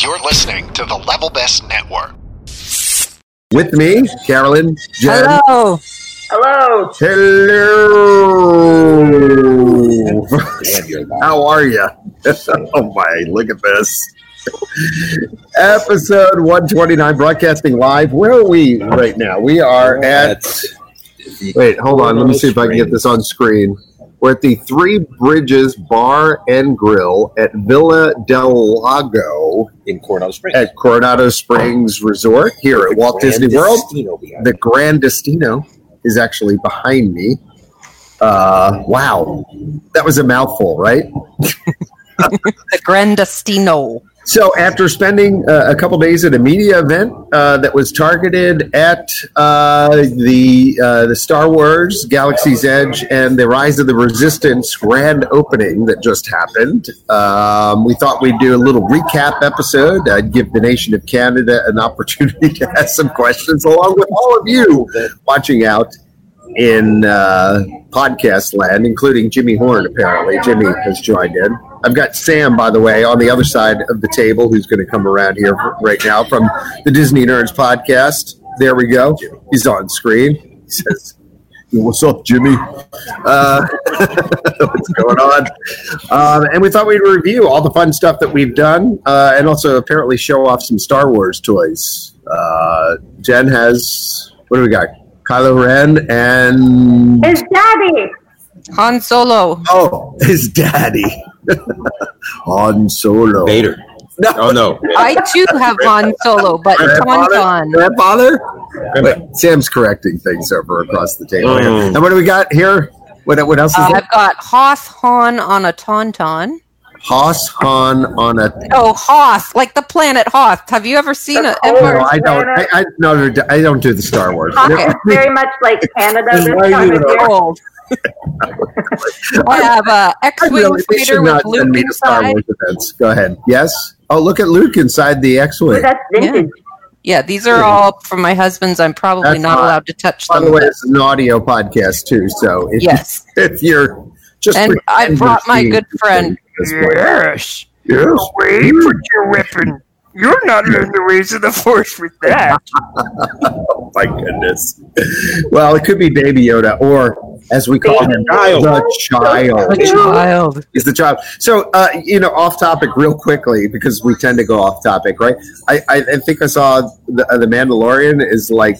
You're listening to the Level Best Network. With me, Carolyn, Jen. Hello. Hello. Hello. How are you? oh my, look at this. Episode 129, broadcasting live. Where are we right now? We are at. Wait, hold on. Let me see if I can get this on screen. We're at the Three Bridges Bar and Grill at Villa del Lago in Coronado Springs. at Coronado Springs Resort here at Walt Disney World. The Grand Destino is actually behind me. Uh, wow, that was a mouthful, right? The Grandestino. So, after spending uh, a couple days at a media event uh, that was targeted at uh, the uh, the Star Wars Galaxy's Edge and the Rise of the Resistance grand opening that just happened, um, we thought we'd do a little recap episode. I'd give the nation of Canada an opportunity to ask some questions, along with all of you watching out in uh, podcast land, including Jimmy Horn. Apparently, Jimmy has joined in. I've got Sam, by the way, on the other side of the table, who's going to come around here right now from the Disney Nerds podcast. There we go. He's on screen. He says, "What's up, Jimmy? Uh, what's going on?" Um, and we thought we'd review all the fun stuff that we've done, uh, and also apparently show off some Star Wars toys. Uh, Jen has what do we got? Kylo Ren and his Daddy. Han Solo. oh, his daddy, Han Solo. Vader. No, Oh no. I too have Han Solo, but grandfather. Tauntaun. Grandfather. Wait, Sam's correcting things over across the table. here. Mm. And what do we got here? What, what else is Uh, there? I've got Hoth Han on a Tauntaun. Hoss Han on a. Oh, Hoth, like the planet Hoth. Have you ever seen The it? No, I don't. I, I no, no, I don't do the Star Wars. Okay. Very much like Canada this Why are time you of year. Old. I have a I X-wing really, fighter should with not send Luke me to Star inside. Wars events. Go ahead. Yes. Oh, look at Luke inside the X-wing. That's vintage. Yeah, these are all from my husband's. I'm probably That's not fine. allowed to touch By them. the way, it's an audio podcast too. So if, Yes. if you're just And I brought my good friend. Yes. Yes. Wait, put your weapon. You're not learning the ways of the force with that. Oh my goodness. Well, it could be Baby Yoda, or as we call him, Child. the child. The child. Is the child. So, uh, you know, off topic real quickly because we tend to go off topic, right? I, I, I think I saw the, uh, the Mandalorian is like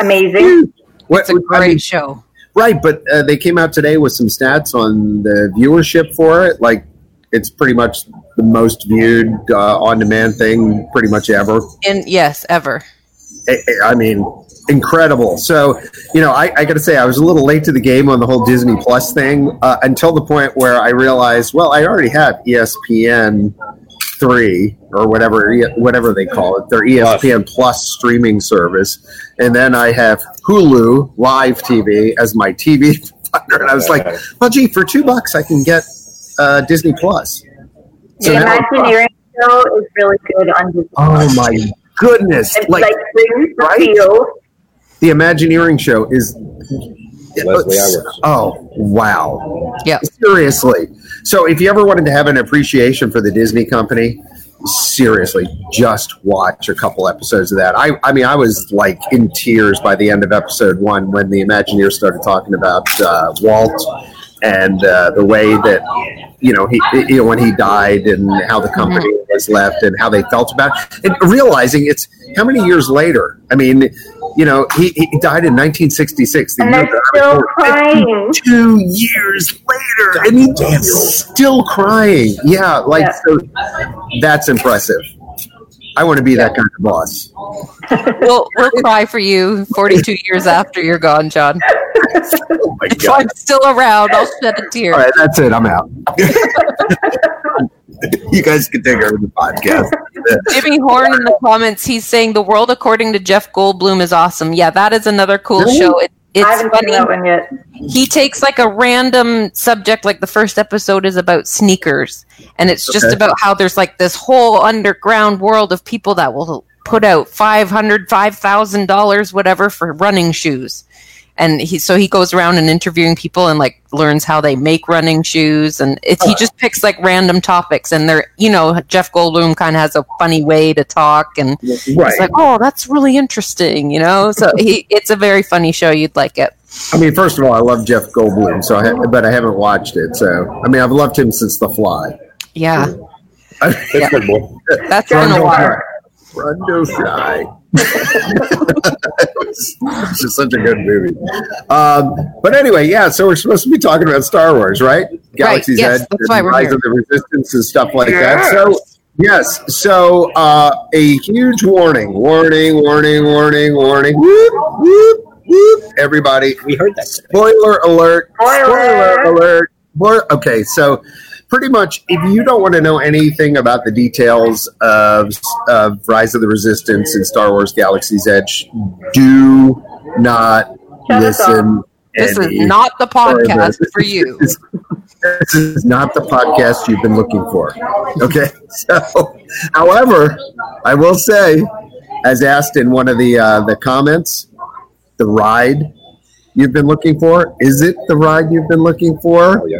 Amazing. what It's a great I mean, show. Right, but uh, they came out today with some stats on the viewership for it. Like, it's pretty much the most viewed uh, on demand thing pretty much ever. And yes, ever. I- I mean, incredible. So, you know, I, I got to say, I was a little late to the game on the whole Disney Plus thing uh, until the point where I realized, well, I already have ESPN three or whatever whatever they call it, their ESPN Plus streaming service, and then I have Hulu Live TV as my TV provider, and I was like, well, gee, for two bucks, I can get uh, Disney Plus. So the Imagineering show is really good on Disney. oh my goodness! It's like like, brings the right? the Imagineering show is Leslie Iwerks. Oh wow! Yeah. Seriously. So if you ever wanted to have an appreciation for the Disney company, seriously, just watch a couple episodes of that. I, I mean, I was like in tears by the end of episode one when the Imagineers started talking about uh, Walt and uh, the way that you know he you know when he died and how the company was left and how they felt about it. and realizing it's how many years later. I mean, you know, he, he died in 1966. The And year they're that I was still crying. Two years later, and he's still crying. Yeah, like Yeah. so. That's impressive. I want to be that kind of boss. We'll we'll cry for you 42 years after you're gone, John. Oh my If god! I'm still around, I'll shed a tear. All right, that's it. I'm out. you guys can take over the podcast. Jimmy Horn in the comments, he's saying the world according to Jeff Goldblum is awesome. Yeah, that is another cool Really? show. It, I it's haven't funny. seen that one yet. He takes like a random subject, like the first episode is about sneakers, and it's just Okay. about how there's like this whole underground world of people that will put out five hundred, five thousand dollars, whatever, for running shoes. And he so he goes around and interviewing people and like learns how they make running shoes and it, he just picks like random topics and they're you know Jeff Goldblum kind of has a funny way to talk and Right. it's like oh that's really interesting you know so he it's a very funny show you'd like it I mean, first of all, I love Jeff Goldblum, so I ha- but I haven't watched it. So I mean, I've loved him since The Fly. yeah boy. that's been a while Run, don't shy. It's just such a good movie. Um, but anyway, yeah. So we're supposed to be talking about Star Wars, right? Galaxy's yes, Edge, that's why we're Rise here. of the Resistance, and stuff like that. So yes. So uh, a huge warning, warning, warning, warning, warning. Whoop, whoop, whoop. Everybody, We heard that. spoiler alert Spoiler. spoiler alert Spoil- okay so pretty much if you don't want to know anything about the details of, of rise of the resistance and star wars galaxy's edge do not Shut listen this is not the podcast for you. This is- this is not the podcast you've been looking for okay? So however i will say as asked in one of the uh, the comments the ride you've been looking for is it the ride you've been looking for? Oh, yeah.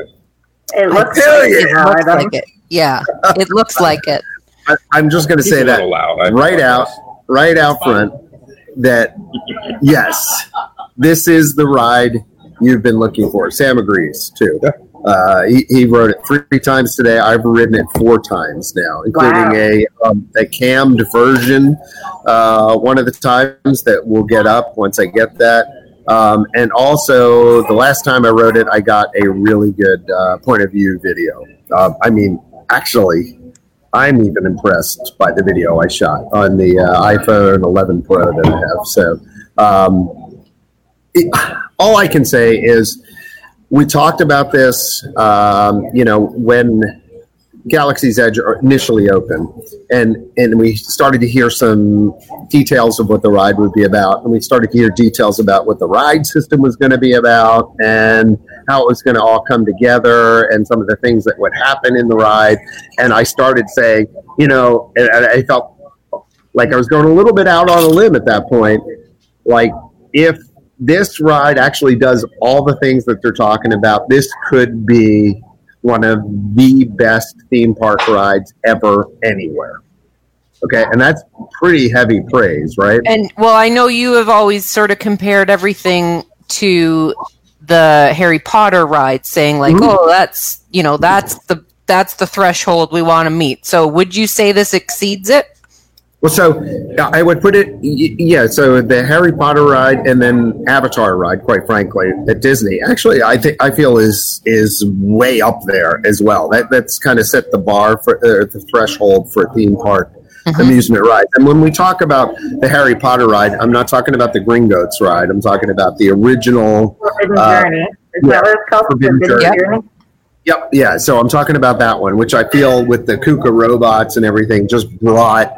It looks tell like you. it looks like it yeah it looks like it I, i'm just going to say that loud. Right out apologize. right out front that yes this is the ride you've been looking for sam agrees too Yeah. uh, he, he wrote it three times today i've ridden it four times now including Wow. a, um, a cammed version uh, one of the times that we'll get up once i get that um, and also the last time i wrote it i got a really good uh, point of view video um, i mean actually I'm even impressed by the video I shot on the uh, iPhone 11 Pro that I have. So, um, it, all I can say is we talked about this, um, you know, when Galaxy's Edge initially opened, and and we started to hear some details of what the ride would be about, and we started to hear details about what the ride system was going to be about, and how it was going to all come together, and some of the things that would happen in the ride. And I started saying, you know, and, and I felt like I was going a little bit out on a limb at that point, like if this ride actually does all the things that they're talking about, this could be one of the best theme park rides ever anywhere. Okay, and that's pretty heavy praise, right? And well, I know you have always sort of compared everything to the Harry Potter ride, saying like, Mhm. "Oh, that's you know, that's the that's the threshold we want to meet." So, would you say this exceeds it? Well, so I would put it, yeah. So the Harry Potter ride and then Avatar ride, quite frankly, at Disney, actually, I think I feel is is way up there as well. That that's kind of set the bar for uh, the threshold for a theme park Mhm. amusement rides. And when we talk about the Harry Potter ride, I'm not talking about the Gringotts ride. I'm talking about the original Forbidden Uh, Journey. Is yeah, that what it's called? Forbidden Forbidden Journey. Journey? Yep. Yeah. So I'm talking about that one, which I feel with the Kuka robots and everything just brought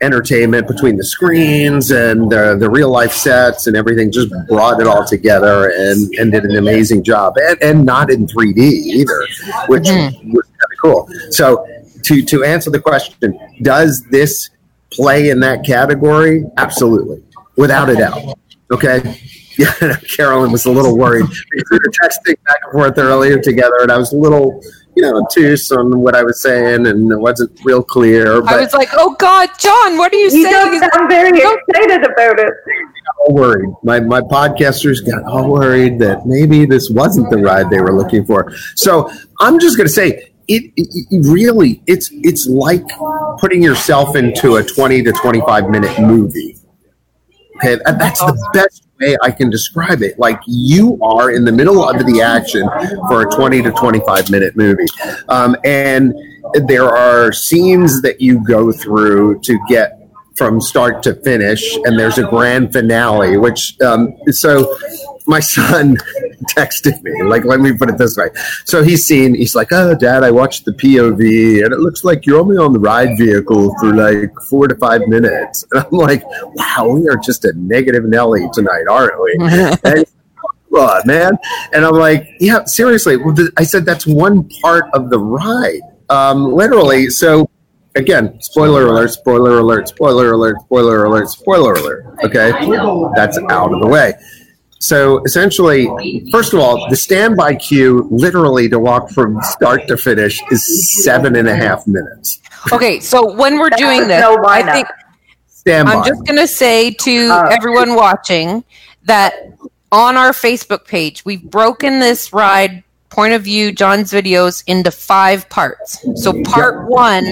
entertainment between the screens and the, the real life sets and everything just brought it all together and, and did an amazing job and, and not in 3D either, which Mhm. was kind of cool. So to, to answer the question, does this play in that category? Absolutely. Without a doubt. Okay. Yeah, Carolyn was a little worried. We were texting back and forth earlier together, and I was a little, you know, obtuse on what I was saying, and it wasn't real clear. I But was like, "Oh God, John, what are you You saying?" don't sound very Don't- excited about it. all worried. My my podcasters got all worried that maybe this wasn't the ride they were looking for. So I'm just going to say. It, it, it really it's it's like putting yourself into a 20 to 25 minute movie okay that's the best way i can describe it. Like you are in the middle of the action for a 20 to 25 minute movie. Um, and there are scenes that you go through to get from start to finish and there's a grand finale which um, so my son texted me like let me put it this way so he's seen he's like oh dad i watched the pov and it looks like you're only on the ride vehicle for like four to five minutes and i'm like wow we are just a negative nelly tonight aren't we and on, man. And I'm like, yeah, seriously. I said that's one part of the ride, um, literally. So, again, spoiler alert, spoiler alert, spoiler alert, spoiler alert, spoiler alert. Okay, that's out of the way. So essentially, first of all, the standby queue, literally to walk from start to finish, is seven and a half minutes. Okay, so when we're doing this, no I think standby. I'm just going to say to Uh, everyone watching that on our Facebook page, we've broken this ride point of view, John's videos, into five parts. So part one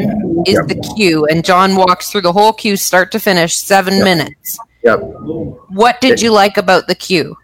is the queue, and John walks through the whole queue, start to finish, seven minutes. Yep. What did you like about the queue?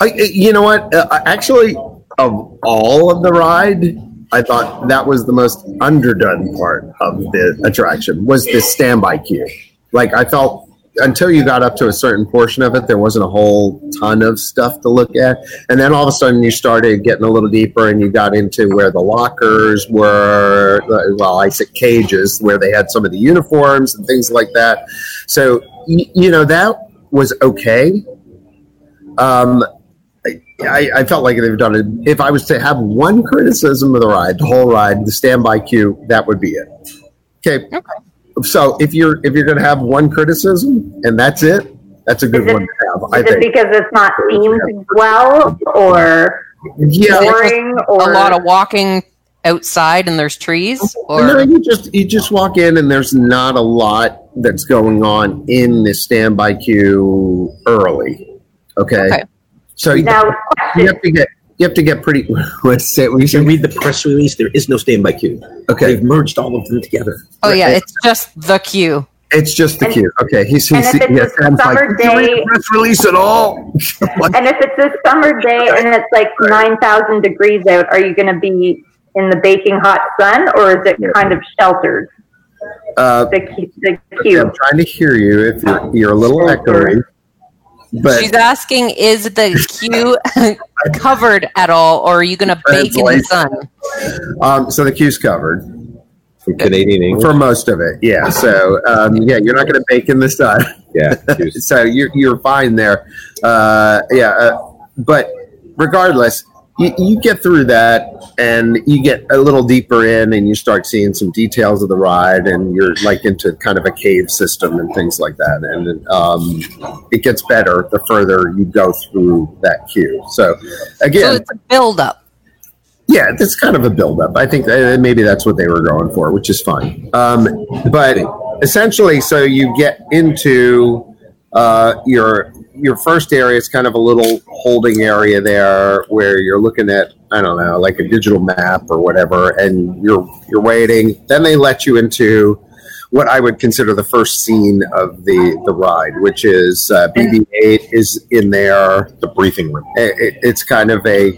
I, you know what? Uh, actually, of all of the ride, I thought that was the most underdone part of the attraction was the standby queue. Like I felt until you got up to a certain portion of it, there wasn't a whole ton of stuff to look at, and then all of a sudden you started getting a little deeper, and you got into where the lockers were. uh, Well, I said cages where they had some of the uniforms and things like that. So y- you know that was okay. Um, I, I felt like they've done it. If I was to have one criticism of the ride, the whole ride, the standby queue, that would be it. Okay. okay. So if you're if you're going to have one criticism and that's it, that's a good Is it- one to have. I Is it think. because it's not themed well or Yeah. boring or A lot of walking outside and there's trees? or no, you just you just walk in and there's not a lot that's going on in the standby queue early. Okay. Okay. So you, now you have to get you have to get pretty. What's say? What you If you say? read the press release, there is no standby queue. Okay. They've merged all of them together. Oh yeah, it's just the queue. It's just the And- queue. Okay, he's, and he's if it's yeah, a summer "Did you read day- press release at all. and if it's a summer day and it's like 9,000 degrees out, are you going to be in the baking hot sun or is it kind of sheltered? uh, The, que- the I'm trying to hear you. If you're you're a little echoey, but She's asking, is the queue covered at all, or are you going to bake in the sun? um, so the queue's covered From Canadian English. for most of it. Yeah. So um, yeah, you're not going to bake in the sun. yeah. so you're you're fine there. Uh, yeah, uh, but regardless, you, you get through that and you get a little deeper in, and you start seeing some details of the ride, and you're like into kind of a cave system and things like that, and um, it gets better the further you go through that queue. So So again, it's a build up. yeah, it's kind of a build up I think uh, maybe that's what they were going for, which is fine. Um, but essentially, so you get into uh, your your first area is kind of a little holding area there where you're looking at I don't know like a digital map or whatever, and you're you're waiting. Then they let you into what I would consider the first scene of the the ride, which is uh, BB-8 is in there. The briefing room. It, it- it's kind of a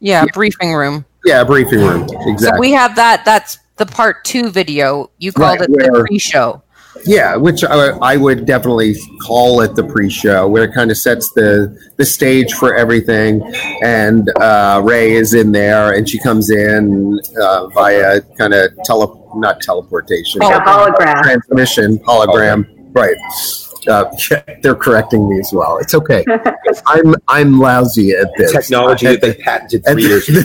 Yeah, briefing room. yeah briefing room exactly. So we have that. That's the part two video. You called Right, it the pre-show. Yeah, which I, I would definitely call it the pre-show, where it kind of sets the the stage for everything. And uh, Rey is in there, and she comes in uh, via kind of tele not teleportation, a hologram. transmission hologram. Right. Uh, they're correcting me as well. It's okay. I'm I'm lousy at this Technology that they patented at three years ago.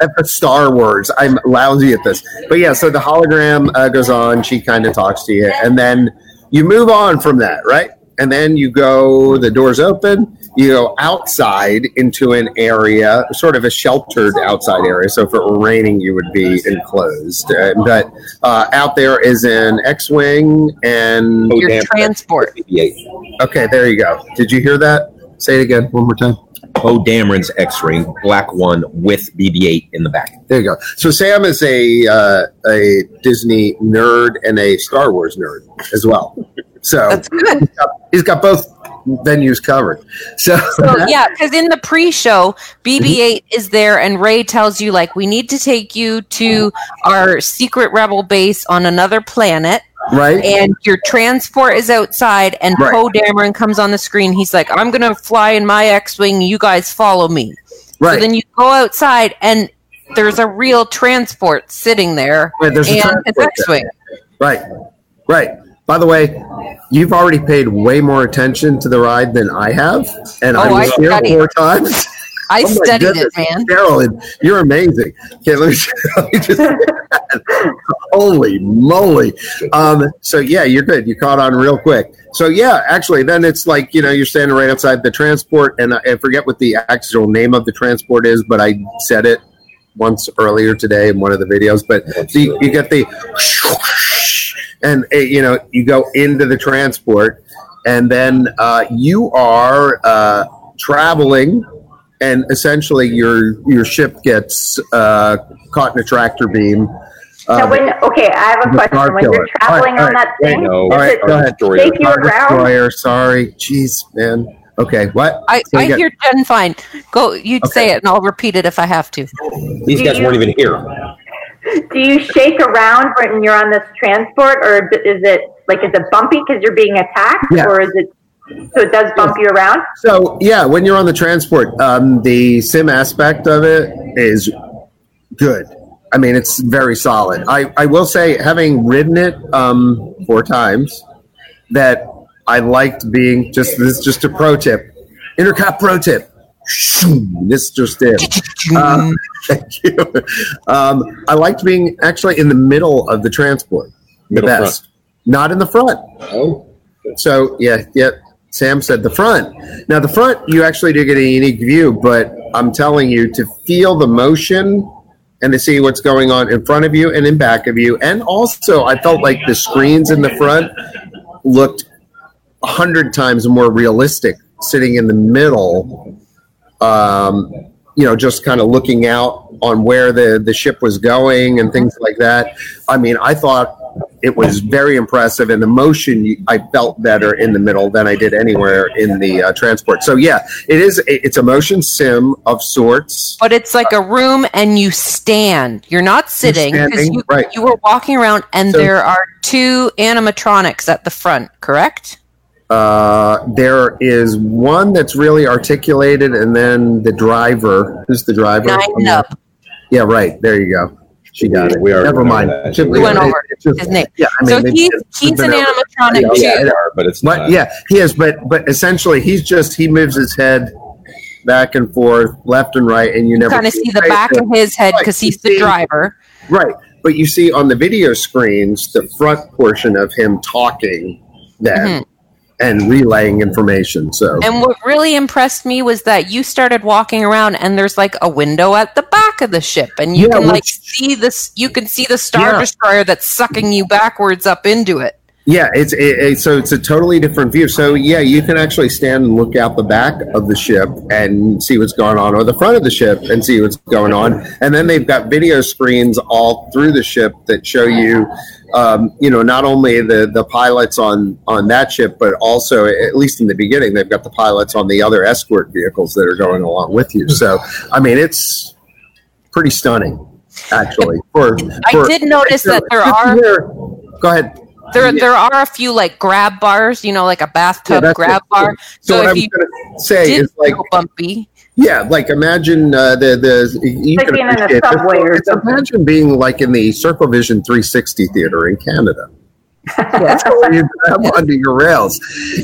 at the Star Wars. I'm lousy at this. But yeah, so the hologram uh, goes on. She kind of talks to you. And then you move on from that, right? And then you go, the doors open, you go outside into an area, sort of a sheltered outside area. So if it were raining, you would be enclosed. Uh, but uh, out there is an X Wing. And Oh, Your damn. transport. BB-8. okay, there you go. Did you hear that? Say it again one more time. Poe Dameron's X-wing, black one with BB-8 in the back. There you go. So Sam is a uh, a Disney nerd and a Star Wars nerd as well. So That's good. he's got, he's got both venues covered. So, So yeah, because in the pre-show, BB-8 mm-hmm. is there, and Rey tells you like we need to take you to our secret rebel base on another planet, right, and your transport is outside. And Right. Poe Dameron comes on the screen. He's like, "I'm gonna fly in my X-wing. You guys follow me." right. So then you go outside, and there's a real transport sitting there, Right, there's and. X-wing. right, right. By the way, you've already paid way more attention to the ride than I have, and I Oh, was I here studied. four times. I Oh studied goodness, it, man. Carolyn, you're amazing. Okay, let me just, let me just holy moly. Um, so yeah, you're good. You caught on real quick. So yeah, actually, then it's like you know you're standing right outside the transport, and I I forget what the actual name of the transport is, but I said it once earlier today in one of the videos. But so you, you get the and uh, you know you go into the transport, and then uh, you are uh, traveling and essentially your your ship gets uh, caught in a tractor beam. Uh, when okay, I have a question. Star When you're traveling All right, on that thing, No, all does right, it go ahead. Destroyer. take you Star around? Destroyer, sorry, jeez, man. Okay, what? I, Say I again. hear Jen fine. Go, you Okay. say it, and I'll repeat it if I have to. These guys weren't even here. Do you shake around when you're on this transport, or is it like is it bumpy because you're being attacked, Yeah. or is it so it does bump you around? So yeah, when you're on the transport, um, the sim aspect of it is good. I mean, it's very solid. I, I will say, having ridden it um, four times, that I liked being just this. is Just a pro tip, intercot pro tip. This just did. Um, thank you. Um, I liked being actually in the middle of the transport. The Middle best, not in the front. Oh, So yeah, yeah. Sam said the front. Now the front, you actually do get a unique view, but I'm telling you to feel the motion and to see what's going on in front of you and in back of you, and also I felt like the screens in the front looked a hundred times more realistic sitting in the middle. Um, you know, just kind of looking out on where the the ship was going and things like that. I mean, I thought it was very impressive, and the motion I felt better in the middle than I did anywhere in the uh, transport. So yeah, it is. It's a motion sim of sorts. But it's like a room, and you stand. You're not sitting because you, right. you were walking around, and So- there are two animatronics at the front. Correct? Uh, there is one that's really articulated, and then the driver. Who's the driver? Nien Nunb. Yeah, right. There you go. She got it. We are Never mind. over that. We went over it's just- his name. Yeah, I so mean, he's he's an animatronic too. yeah, they but it's But not. yeah, he is. But but essentially, he's just he moves his head back and forth, left and right, and you never kind of see the his back face. of his head because you he's the driver. Right, but you see on the video screens the front portion of him talking then and relaying information. So And what really impressed me was that you started walking around and there's like a window at the back of the ship and you Yeah, can like see this you can see the star Yeah. destroyer that's sucking you backwards up into it. Yeah, it's it, it, so it's a totally different view. So yeah, you can actually stand and look out the back of the ship and see what's going on, or the front of the ship and see what's going on. And then they've got video screens all through the ship that show you, um, you know, not only the the pilots on on that ship, but also at least in the beginning, they've got the pilots on the other escort vehicles that are going along with you. So I mean, it's pretty stunning, actually. For, I for- did notice that there are Go ahead. There there are a few like grab bars, you know, like a bathtub that's grab it. bar. So, So, what if I'm you going to say is like, bumpy, yeah, like imagine uh, the the you Like can being in a appreciate this. subway or something. Imagine being like in the Circle Vision 360 theater in Canada. That's how you grab onto your rails.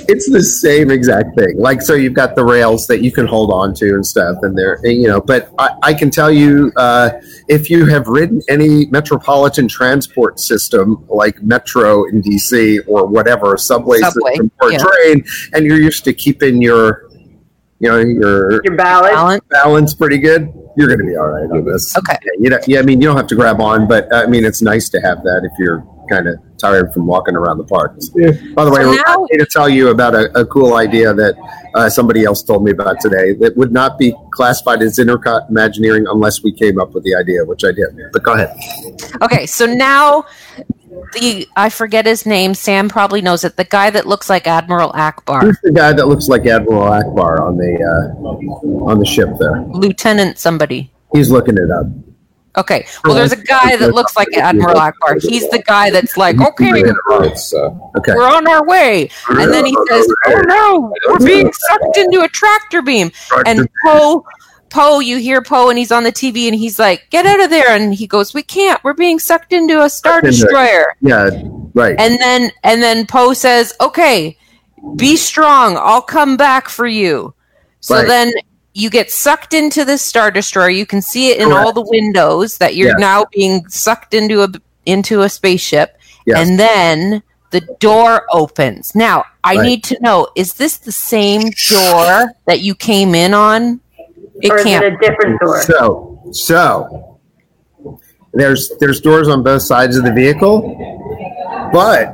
It's the same exact thing. Like so, you've got the rails that you can hold on to and stuff, and they're you know. But I, I can tell you, uh, if you have ridden any metropolitan transport system like Metro in DC or whatever subway, Subway, system or yeah. train, and you're used to keeping your you know your Your balance. balance pretty good, you're going to be all right on this. Okay. Yeah, you know, yeah, I mean, you don't have to grab on, but I mean, it's nice to have that if you're kind of tired from walking around the park. By the way, So I need to tell you about a, a cool idea that uh, somebody else told me about today that would not be classified as intercot imagineering unless we came up with the idea, which I did. But go ahead. Okay, so now the I forget his name. Sam probably knows it. The guy that looks like Admiral Ackbar, Who's the guy that looks like Admiral Ackbar on the uh, on the ship there? Lieutenant somebody. He's looking it up. Okay, well, there's a guy that looks like Admiral Ackbar. He's the guy that's like, okay, we're on our way, and then he says, "Oh no, we're being sucked into a tractor beam." And Poe, Poe, you hear Poe, and he's on the TV, and he's like, "Get out of there!" And he goes, "We can't. We're being sucked into a star destroyer." Yeah, right. And then, and then Poe says, "Okay, be strong. I'll come back for you." So Right. then you get sucked into this star destroyer. You can see it in Correct. all the windows that you're Yes. now being sucked into a into a spaceship, Yes. and then the door opens. Now, I Right. need to know: is this the same door that you came in on? It or is can't. it a different door? So, so there's there's doors on both sides of the vehicle, but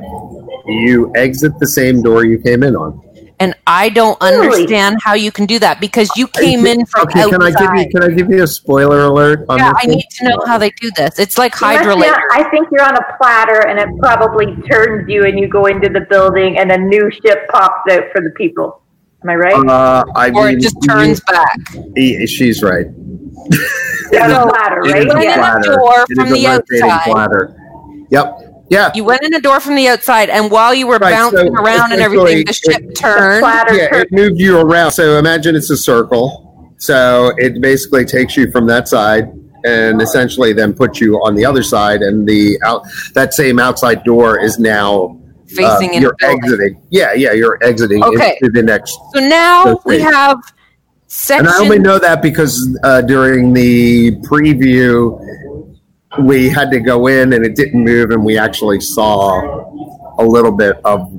you exit the same door you came in on. And I don't Really? understand how you can do that because you came in from okay, outside. can I give you can I give you a spoiler alert on yeah, this? I one? need to know how they do this. It's like You must be hydrolytic. on- I think you're on a platter, and it probably turns you, and you go into the building, and a new ship pops out for the people. Am I right? Uh, I Or mean, it just turns back. you- she's right. on a platter, right? is a in a platter. door from a the rotating outside. platter. Yep. Yeah. You went in the door from the outside, and while you were Right, bouncing so around and everything, the essentially, ship turned. platter yeah, turns. it moved you around. So imagine it's a circle. So it basically takes you from that side and essentially then puts you on the other side, and the out that same outside door is now uh, Facing in you're the exiting. Yeah, yeah, you're exiting Okay. into the next. So now we things. have And I only know that because uh, during the preview, we had to go in and it didn't move, and we actually saw a little bit of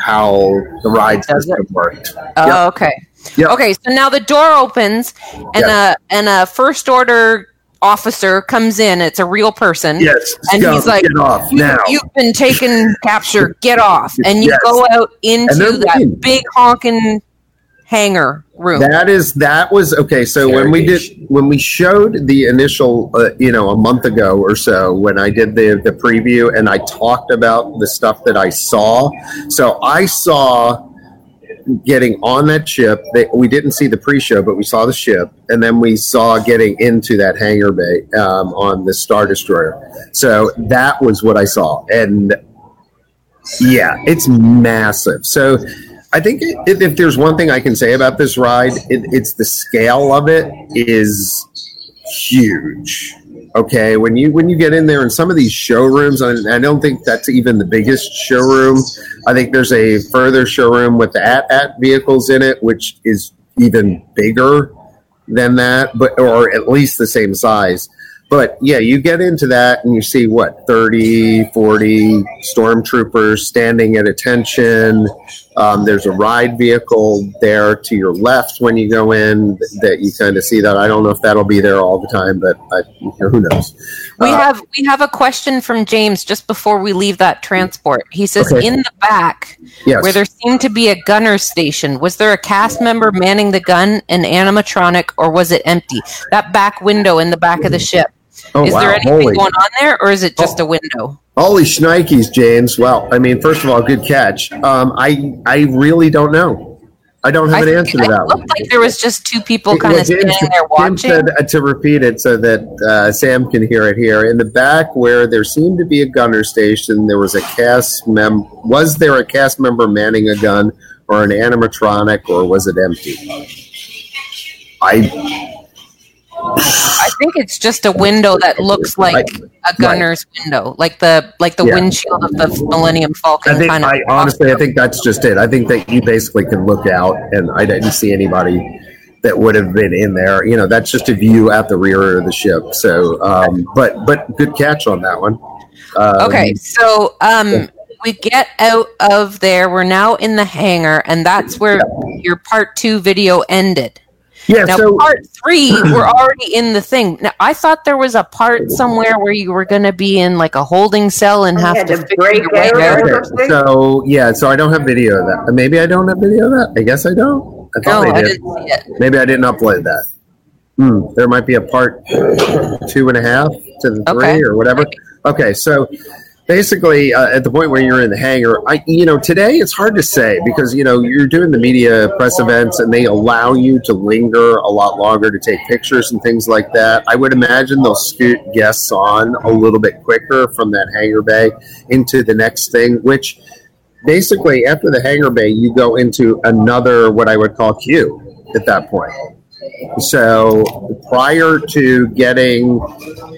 how the ride system worked. Oh, okay. Yep. Okay, so now the door opens, and a and a first order officer comes in. It's a real person. Yes, And go, he's like, get off You. You've been taken capture. Get off, and you Yes. go out into that big honking hangar room. That is that was okay. So when we did when we showed the initial, uh, you know, a month ago or so, when I did the the preview and I talked about the stuff that I saw. So I saw getting on that ship. They, we didn't see the pre-show, but we saw the ship, and then we saw getting into that hangar bay um, on the Star Destroyer. So that was what I saw, and yeah, it's massive. So I think if, if there's one thing I can say about this ride, it, it's the scale of it is huge. Okay, when you when you get in there in some of these showrooms, and I don't think that's even the biggest showroom. I think there's a further showroom with the AT-AT vehicles in it, which is even bigger than that, but or at least the same size. But yeah, you get into that and you see what 30, 40 stormtroopers standing at attention. Um, there's a ride vehicle there to your left when you go in that you kind of see that. I don't know if that'll be there all the time, but I, who knows? We Uh, have we have a question from James just before we leave that transport. He says, Okay. "In the back, yes. where there seemed to be a gunner station, was there a cast member manning the gun, an animatronic, or was it empty? That back window in the back of the ship. Oh, is wow. there anything Holy, going on there, or is it just a window? holy shnikes, James. Well, I mean, first of all, good catch. Um, I I really don't know. I don't have I an answer to that one. looked like there was just two people kind of standing there watching. said uh, to repeat it so that uh, Sam can hear it here. In the back, where there seemed to be a gunner station, there was a cast mem. Was there a cast member manning a gun, or an animatronic, or was it empty? I think it's just a window that looks like a gunner's window, like the like the Yeah. windshield of the Millennium Falcon I think kind of. I honestly I think that's just it. I think that you basically can look out, and I didn't see anybody that would have been in there. You know, that's just a view at the rear of the ship. So, um, but but good catch on that one. Um, Okay, so um, we get out of there. We're now in the hangar, and that's where your part two video ended. Yeah. Now, so part three, we're already in the thing. Now, I thought there was a part somewhere where you were going to be in like a holding cell and have to to figure break your way out. out. Okay, so yeah, so I don't have video of that. Maybe I don't have video of that. I guess I don't. I thought I I did. didn't see it. Maybe I didn't upload that. Hmm, there might be a part two and a half to the three Okay. or whatever. Okay, so basically, uh, at the point where you're in the hangar, I you know today it's hard to say because you know you're doing the media press events and they allow you to linger a lot longer to take pictures and things like that. I would imagine they'll scoot guests on a little bit quicker from that hangar bay into the next thing, which basically after the hangar bay you go into another what I would call queue at that point. So prior to getting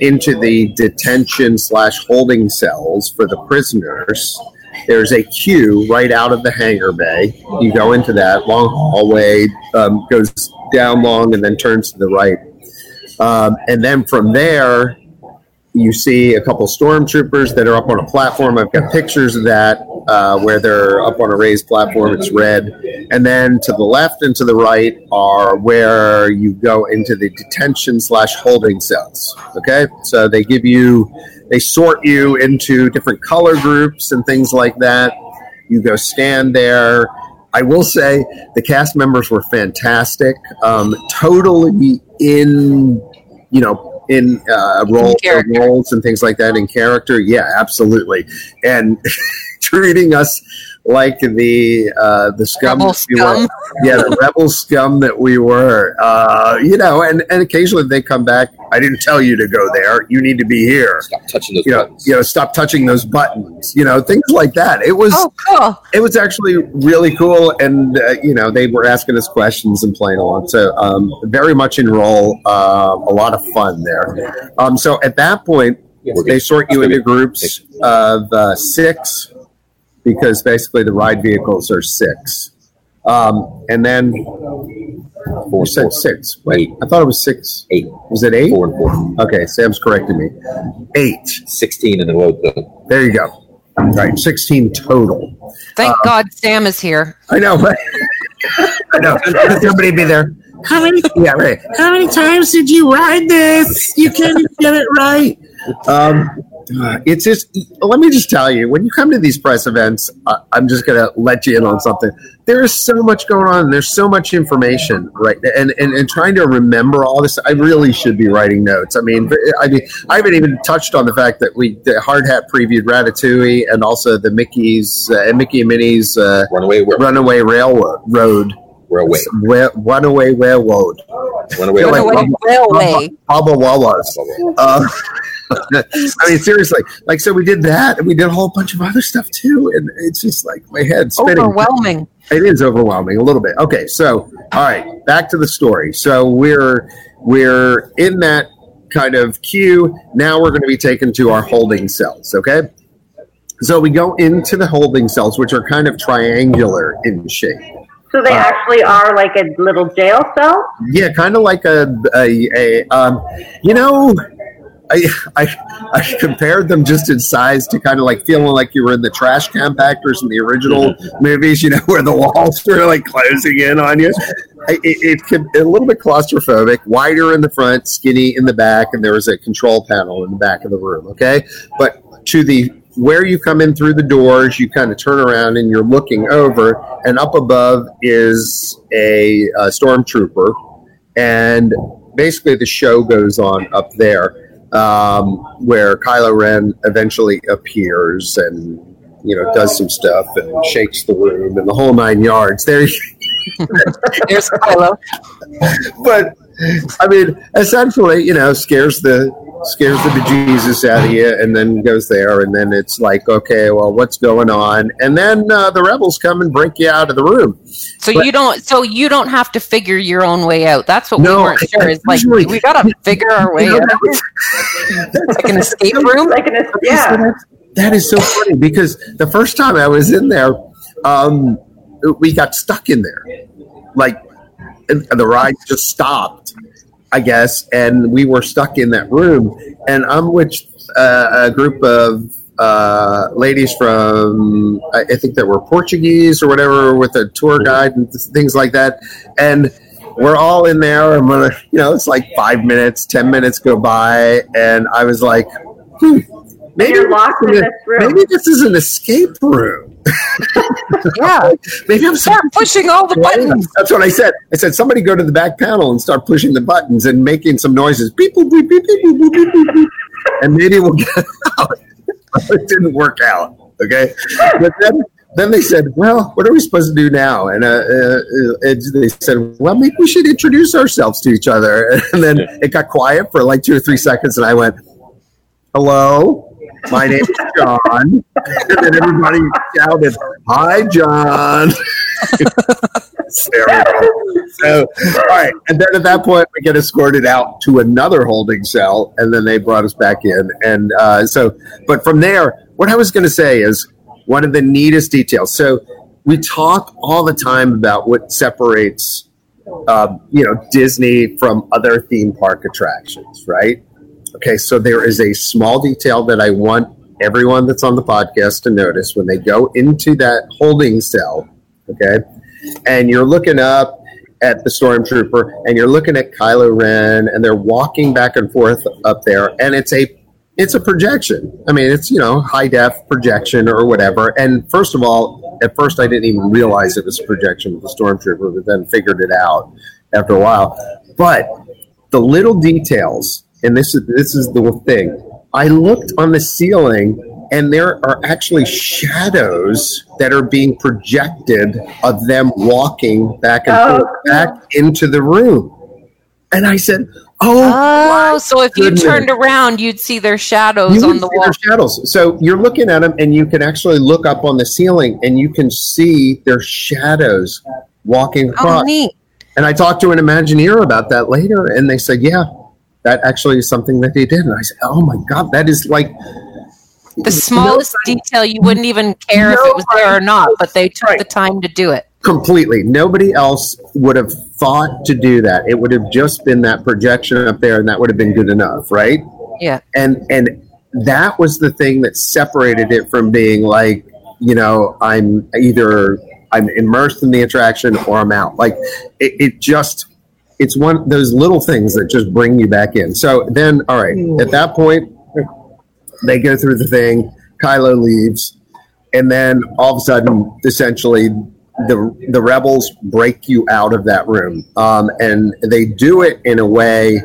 into the detention slash holding cells for the prisoners, there's a queue right out of the hangar bay. You go into that long hallway, um, goes down long and then turns to the right. Um, and then from there, you see a couple stormtroopers that are up on a platform. I've got pictures of that uh, where they're up on a raised platform. It's red. And then to the left and to the right are where you go into the detention slash holding cells. Okay, so they give you, they sort you into different color groups and things like that. You go stand there. I will say the cast members were fantastic. Um, totally in, you know, in uh, role, character. roles and things like that in character. Yeah, absolutely. And treating us like the uh, the scum, Rebel that we were. yeah, the rebel scum that we were. Uh, you know, and and occasionally they come back. I didn't tell you to go there. You need to be here. Stop touching those You know, buttons. you know, stop touching those buttons. You know, things like that. It was Oh, cool. it was actually really cool and uh, you know they were asking us questions and playing along so um, very much in role uh, a lot of fun there um, so at that point We're they sort you into groups of uh, six because basically the ride vehicles are six um, and then Four, you said four, six wait Eight. i thought it was six eight, was it eight four, and four. okay sam's correcting me eight 16 in the road zone. there you go right 16 total Thank God Sam is here. I know. I know. Could somebody be there? How many? Yeah, right. How many times did you ride this? You can't even get it right. Um, uh, it's just. Let me just tell you, when you come to these press events, uh, I'm just gonna let you in on something. There is so much going on. There's so much information, right? And and, and trying to remember all this, I really should be writing notes. I mean, I mean, I haven't even touched on the fact that we the hard hat previewed Ratatouille and also the Mickey's uh, and Mickey and Minnie's. Uh, Runaway, where, Runaway Railroad Road. we're away. Ra- Runaway Railroad. Runaway, Feel away. like Railway. Railway. Baba Wawas. Uh, I mean, seriously. Like, so we did that, and we did a whole bunch of other stuff too, and it's just like my head spinning. Overwhelming. It is overwhelming a little bit. Okay, so all right, back to the story. So we're we're in that kind of queue. Now we're going to be taken to our holding cells. Okay. So we go into the holding cells, which are kind of triangular in shape. So they actually are like a little jail cell? Yeah, kind of like a a, a um, you know, I, I I compared them just in size to kind of like feeling like you were in the trash compactors in the original movies, you know, where the walls were like closing in on you. I- It, it could a little bit claustrophobic, wider in the front, skinny in the back, and there was a control panel in the back of the room. Okay, but to the where you come in through the doors, you kind of turn around and you're looking over, and up above is a, a stormtrooper, and basically the show goes on up there, um, where Kylo Ren eventually appears and you know does some stuff and shakes the room and the whole nine yards. There, There's Kylo. but I mean, essentially, you know, scares the scares the bejesus out of you, and then goes there, and then it's like, okay, well, what's going on? And then uh, the rebels come and break you out of the room. So But- you don't. So you don't have to figure your own way out. That's what No, we weren't sure. I Is like usually- we gotta figure our way You know, out. Like an escape room. Like an, So yeah. that's- that is so funny because the first time I was in there, um, we got stuck in there. Like and the ride just stopped, I guess, and we were stuck in that room. And I'm with uh, a group of uh, ladies from, I think that were Portuguese or whatever, with a tour guide and th- things like that. And we're all in there, and we're, you know, it's like five minutes, ten minutes go by, and I was like, hmm, maybe You're locked in this this room. Maybe this is an escape room. Yeah. Maybe I'm Start pushing all the buttons. That's what I said. I said somebody go to the back panel and start pushing the buttons and making some noises. Beep boop beep beep beep beep beep beep, beep, beep. and maybe we'll get out. it didn't work out. Okay, but then then they said, "Well, what are we supposed to do now?" And uh, uh, uh, they said, "Well, maybe we should introduce ourselves to each other." And then it got quiet for like two or three seconds, and I went, "Hello." My name is John. And then everybody shouted, Hi, John. So, all right. And then at that point, we get escorted out to another holding cell, and then they brought us back in. And uh, so, but from there, what I was going to say is one of the neatest details. So, we talk all the time about what separates um, you know Disney from other theme park attractions, right? Okay, so there is a small detail that I want everyone that's on the podcast to notice when they go into that holding cell. Okay, and you're looking up at the stormtrooper and you're looking at Kylo Ren and they're walking back and forth up there and it's a it's a projection. I mean, it's you know high def projection or whatever. And first of all, at first I didn't even realize it was a projection with the stormtrooper, but then figured it out after a while. But the little details, and this is this is the thing. I looked on the ceiling and there are actually shadows that are being projected of them walking back and Oh, forth back into the room. And I said, "Oh, Oh, so if you turned around, you'd see their shadows you on the see wall. their shadows." So you're looking at them, and you can actually look up on the ceiling, and you can see their shadows walking across. Oh, across. neat. And I talked to an Imagineer about that later, and they said, "Yeah, that actually is something that they did." And I said, "Oh my god, that is like." The smallest detail, you wouldn't even care if it was there or not, but they took the time to do it. completely nobody else would have thought to do that it would have just been that projection up there and that would have been good enough right Yeah. and and that was the thing that separated it from being like you know i'm either i'm immersed in the attraction or i'm out like it, it just it's one those little things that just bring you back in. So then all right at that point they go through the thing kylo leaves and then all of a sudden essentially the the rebels break you out of that room. Um, and they do it in a way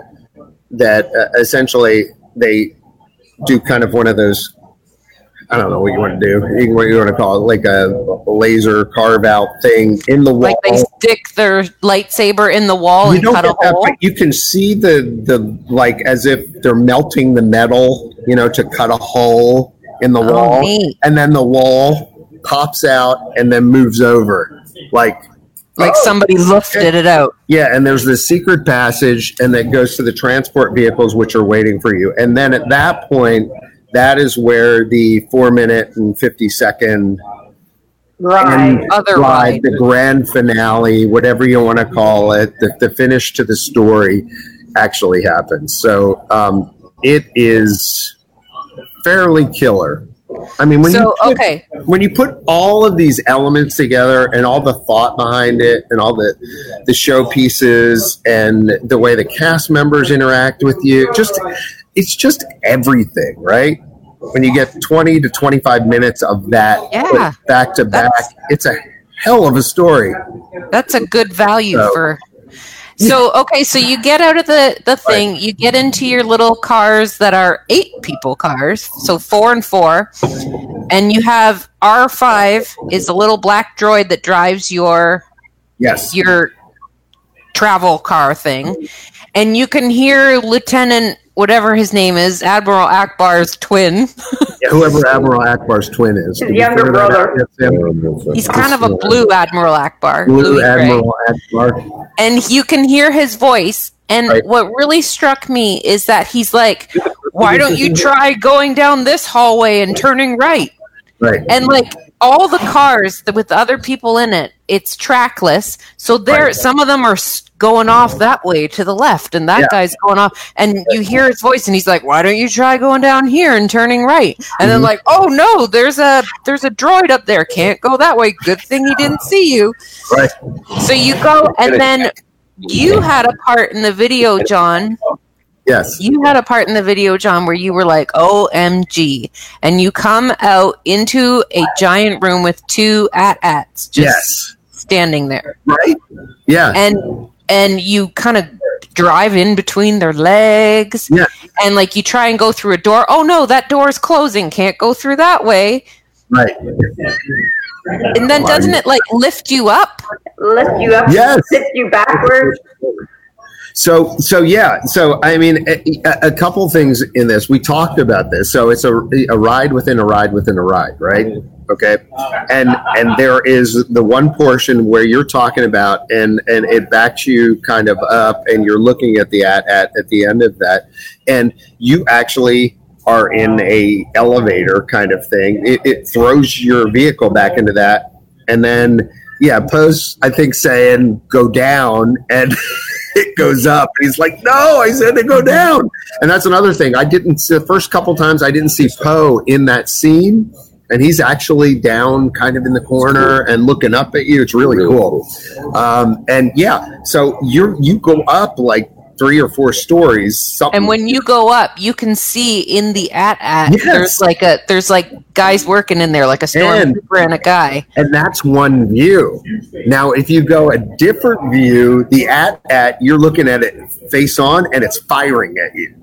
that uh, essentially they do kind of one of those I don't know what you want to do what you want to call it like a laser carve out thing in the wall Like they stick their lightsaber in the wall you and cut a that, hole. but you can see the the like as if they're melting the metal you know to cut a hole in the Oh, wall neat. and then the wall pops out and then moves over like Like oh, somebody lifted it out. yeah, and there's this secret passage, and that goes to the transport vehicles, which are waiting for you. And then at that point, that is where the four minute and 50 second Right. Other ride, the grand finale, whatever you want to call it, the, the finish to the story actually happens. So um, it is fairly killer. I mean, when you So, put- okay. when you put all of these elements together and all the thought behind it and all the the showpieces and the way the cast members interact with you just it's just everything right when you get 20 to 25 minutes of that Yeah. back to back it's a hell of a story That's a good value So- for. So okay, so you get out of the the thing, you get into your little cars that are eight people cars, so four and four, and you have R five is a little black droid that drives your yes your travel car thing, and you can hear Lieutenant whatever his name is, Admiral Ackbar's twin. Yeah, whoever admiral Ackbar's twin is His younger figure out? brother. He's kind of a blue Admiral Ackbar, blue bluey gray. admiral Ackbar and you can hear his voice. And Right. what really struck me is that he's like, "Why don't you try going down this hallway and turning right?" right And like all the cars that with other people in it, it's trackless. So there, Right. some of them are going off that way to the left, and that Yeah. guy's going off. And you hear his voice, and he's like, "Why don't you try going down here and turning right?" And then Mhm. like, "Oh no, there's a there's a droid up there. Can't go that way. Good thing he didn't see you." right So you go, and then you had a part in the video, John. Yes You had a part in the video, John, where you were like, OMG. And you come out into a giant room with two AT-ATs just yes standing there. right yeah And and you kind of drive in between their legs. Yeah. And like you try and go through a door. Oh no, that door is closing. Can't go through that way. right And then doesn't it like lift you up? Lift you up, Yes. sit you backwards. So, so yeah. So, I mean, a, a couple things in this. We talked about this. So, it's a, a ride within a ride within a ride, right? Okay, and and there is the one portion where you're talking about, and and it backs you kind of up, and you're looking at the at at at the end of that, and you actually are in a elevator kind of thing. It, it throws your vehicle back into that, and then yeah, Poe's I think saying go down and it goes up. And he's like, no, I said to go down. And that's another thing. I didn't see the first couple times I didn't see Poe in that scene. And he's actually down kind of in the corner and looking up at you. It's really, Really cool. Um, and yeah, so you're you go up like three or four stories. Something And when you go up, you can see in the AT-AT Yes. there's like a there's like guys working in there, like a And- stormtrooper and a guy. and that's one view. Now, if you go a different view, the AT-AT you're looking at it face on, and it's firing at you.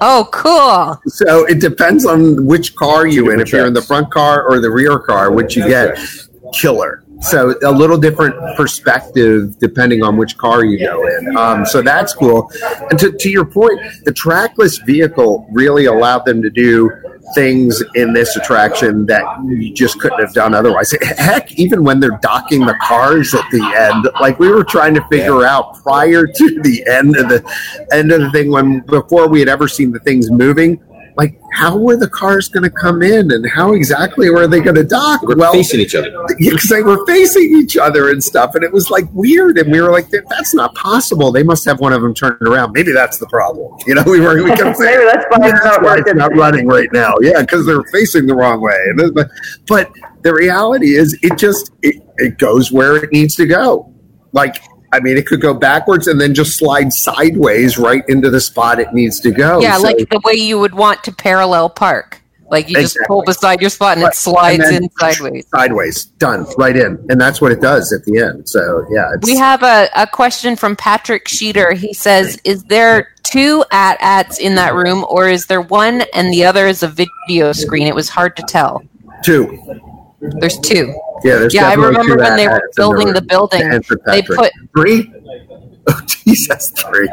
Oh, cool! So it depends on which car you in. If you're in the front car or the rear car, which you get, killer. So a little different perspective depending on which car you go in. Um, so that's cool. And to, to your point, the trackless vehicle really allowed them to do things in this attraction that you just couldn't have done otherwise. Heck, even when they're docking the cars at the end, like we were trying to figure out prior to the end of the end of the thing when before we had ever seen the things moving. Like, how were the cars going to come in, and how exactly were they going to dock? We're well, facing each other. because they were facing each other and stuff, and it was like weird. And we were like, "That's not possible. They must have one of them turned around. Maybe that's the problem." You know, we were we kept saying, Maybe that's why it's that's not why it's not running right now. Yeah, because they're facing the wrong way. But, but the reality is, it just it, it goes where it needs to go. Like, I mean, it could go backwards and then just slide sideways right into the spot it needs to go. yeah, So- like the way you would want to parallel park. Like you just pull beside your spot and Right. it slides And in sideways. sideways, done, right in, and that's what it does at the end. So yeah, it's, We have a, a question from Patrick Sheeter. He says, Is there two AT-ATs in that room, or is there one and the other is a video screen? It was hard to tell. two. There's two. Yeah, there's Yeah, I remember two when they were building the building, they put- three. Oh Jesus, three.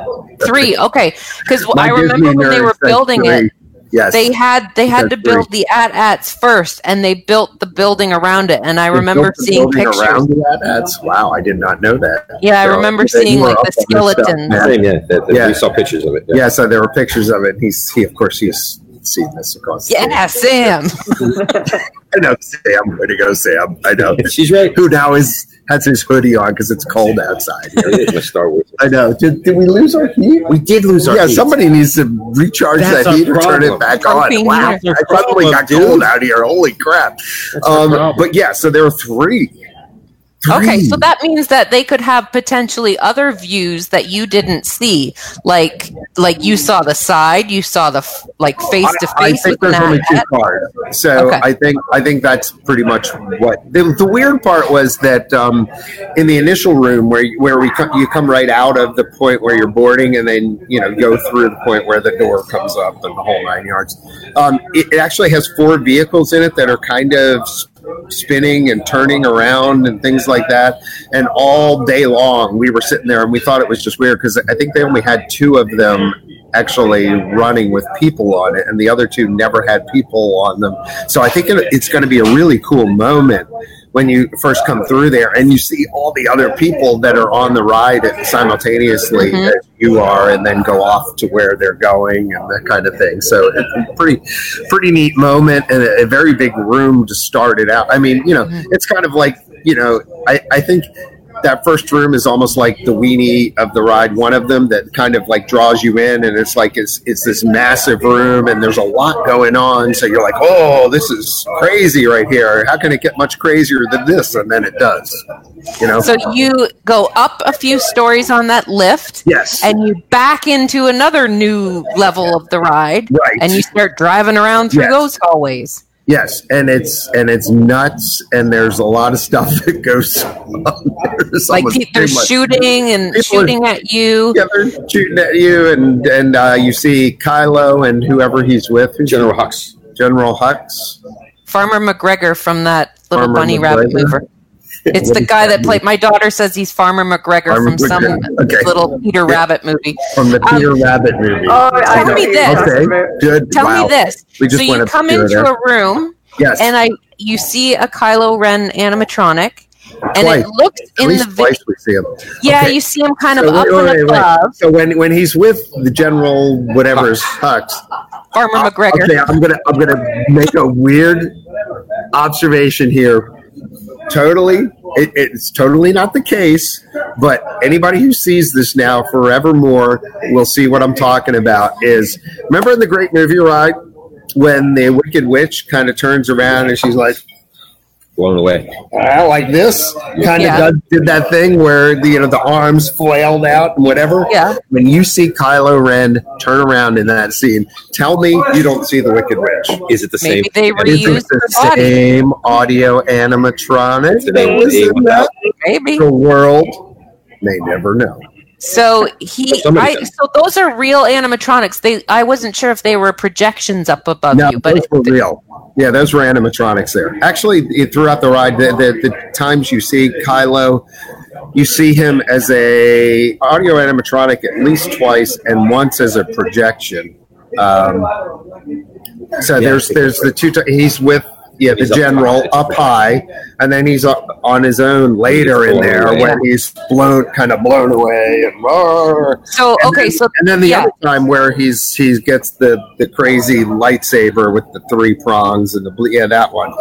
Three. Okay. Because My I remember Disney when they were building three. it, Yes, they had they had to Said build the AT-ATs first, and they built the building around it. And I They remember built the seeing building pictures. around the AT-ATs. Wow, I did not know that. Yeah, I remember seeing like the on skeletons. man. Same, yeah. That, that Yeah. We saw pictures of it. Yeah, so there were pictures of it. And he's he, of course, he's seen this across. the Yeah, Sam. I know Sam. Way to go, Sam. I know. She's right. Who now is has his hoodie on because it's cold outside. here. It is my Star Wars. I know. Did, did we lose our heat? We did lose our yeah, heat. somebody needs to recharge That's that our heat or turn it problem. back Our on. Wow. I suddenly problem, got dude. cold out here. Holy crap! Um, but yeah, so there are three. Okay, so that means that they could have potentially other views that you didn't see, like like you saw the side, you saw the f- like face to face. I think there's only two cars, so Okay. I think I think that's pretty much what the, the weird part was that um, in the initial room where you- where we come, you come right out of the point where you're boarding and then you know go through the point where the door comes up and the whole nine yards. Um, it, it actually has four vehicles in it that are kind of spinning and turning around and things like that. And all day long, we were sitting there and we thought it was just weird because I think they only had two of them actually running with people on it, and the other two never had people on them. So I think it, it's going to be a really cool moment when you first come through there and you see all the other people that are on the ride simultaneously Mhm. as you are, and then go off to where they're going and that kind of thing. So it's a pretty, pretty neat moment and a, a very big room to start it out. I mean, you know, it's kind of like you know, I, I think that first room is almost like the weenie of the ride one of them that kind of like draws you in and it's like it's it's this massive room and there's a lot going on so you're like oh this is crazy right here. How can it get much crazier than this? And then it does you know? So you go up a few stories on that lift, yes. and you back into another new level of the ride, right. and you start driving around through Yes. those hallways. Yes and it's and it's nuts and there's a lot of stuff that goes on. There's Like pe- they're shooting and People are- shooting at you. yeah, they're shooting at you, and and uh, you see Kylo and whoever he's with, who's General Hux. General Hux. Farmer McGregor from that little Farmer bunny rabbit McGregor? mover. It's the guy that that played. My daughter says he's Farmer McGregor Farmer from some Okay. little Peter Yeah. Rabbit movie. from the Um, Peter Rabbit movie. Oh, I Tell me this. Okay, good. Tell wow. me this. So you come into a room Yes, and I you see a Kylo Ren animatronic, and Twice. it looks at in the video. twice we see him. Yeah, Okay. you see him kind of So up wait, and wait, wait. So when when he's with the General whatever's Hux, Farmer McGregor. Okay, I'm gonna I'm gonna make a weird observation here. Totally it, it's totally not the case, but anybody who sees this now forevermore will see what I'm talking about. Is remember in the Great Movie Ride when the Wicked Witch kind of turns around and she's like, Blown away. I like this. Kind of Yeah. does, did that thing where the you know the arms flailed out and whatever. Yeah. When you see Kylo Ren turn around in that scene, tell me you don't see the Wicked Witch. Is it the same? Maybe they Is it reused the the body. same audio animatronic they- was that? Maybe. The world may never know. So he, Somebody I, so those are real animatronics. They, I wasn't sure if they were projections up above No, you, but those were real. Yeah, those were animatronics there. Actually, throughout the ride, the, the, the times you see Kylo, you see him as a audio animatronic at least twice, and once as a projection. Um, so there's there's the two. T- he's with yeah the He's up general high. up high, and then he's up on his own later in there away. when he's blown kind of blown away and roar. so And okay, then- so and then the yeah. other time where he's he gets the the crazy lightsaber with the three prongs and the ble- yeah that one,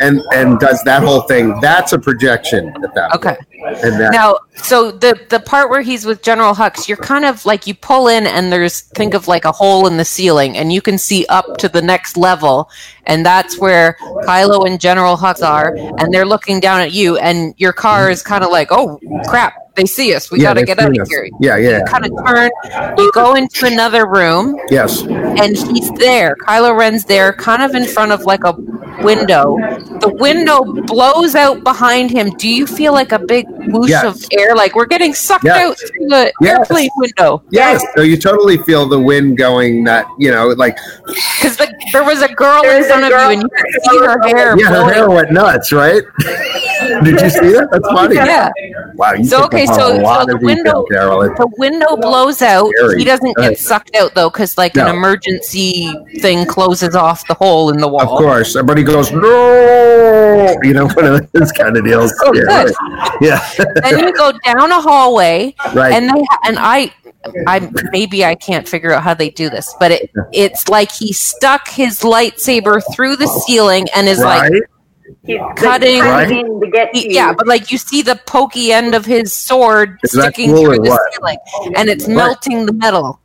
and and does that whole thing. That's a projection at that. okay. point. and that Now, so the the part where he's with General Hux, you're kind of like you pull in and there's think of like a hole in the ceiling, and you can see up to the next level, and that's where Kylo and General Hux are, and they're looking down at you, and your car is kind of like, oh crap, they see us, we yeah, got to get out of us. here. Yeah, yeah, Kind of turn, you go into another room, yes, and he's there. Kylo Ren's there, kind of in front of like a window. The window blows out behind him. Do you feel like a big whoosh Yes. of air? Like we're getting sucked Yes. out through the Yes. airplane window? yes. So you totally feel the wind going. That you know, like Because the, there was a girl There's in a front of you, and you could see her hair. yeah, her hair went nuts, right? Did you see that? That's funny. Yeah. Wow. You So, picked okay, on so- so the of detail, window- The window blows out. Scary. He doesn't get sucked out though, because like an emergency thing closes off the hole in the wall. Of course, everybody goes no. You know, one of those kind of deals. Oh, yeah, good. yeah. then you go down a hallway, Right. and they ha- and I, I maybe I can't figure out how they do this, but it it's like he stuck his lightsaber through the ceiling and is like. He's Cutting- cutting to get to yeah, but like you see the pokey end of his sword Is sticking cool through the what? ceiling, oh, and it's melting the metal.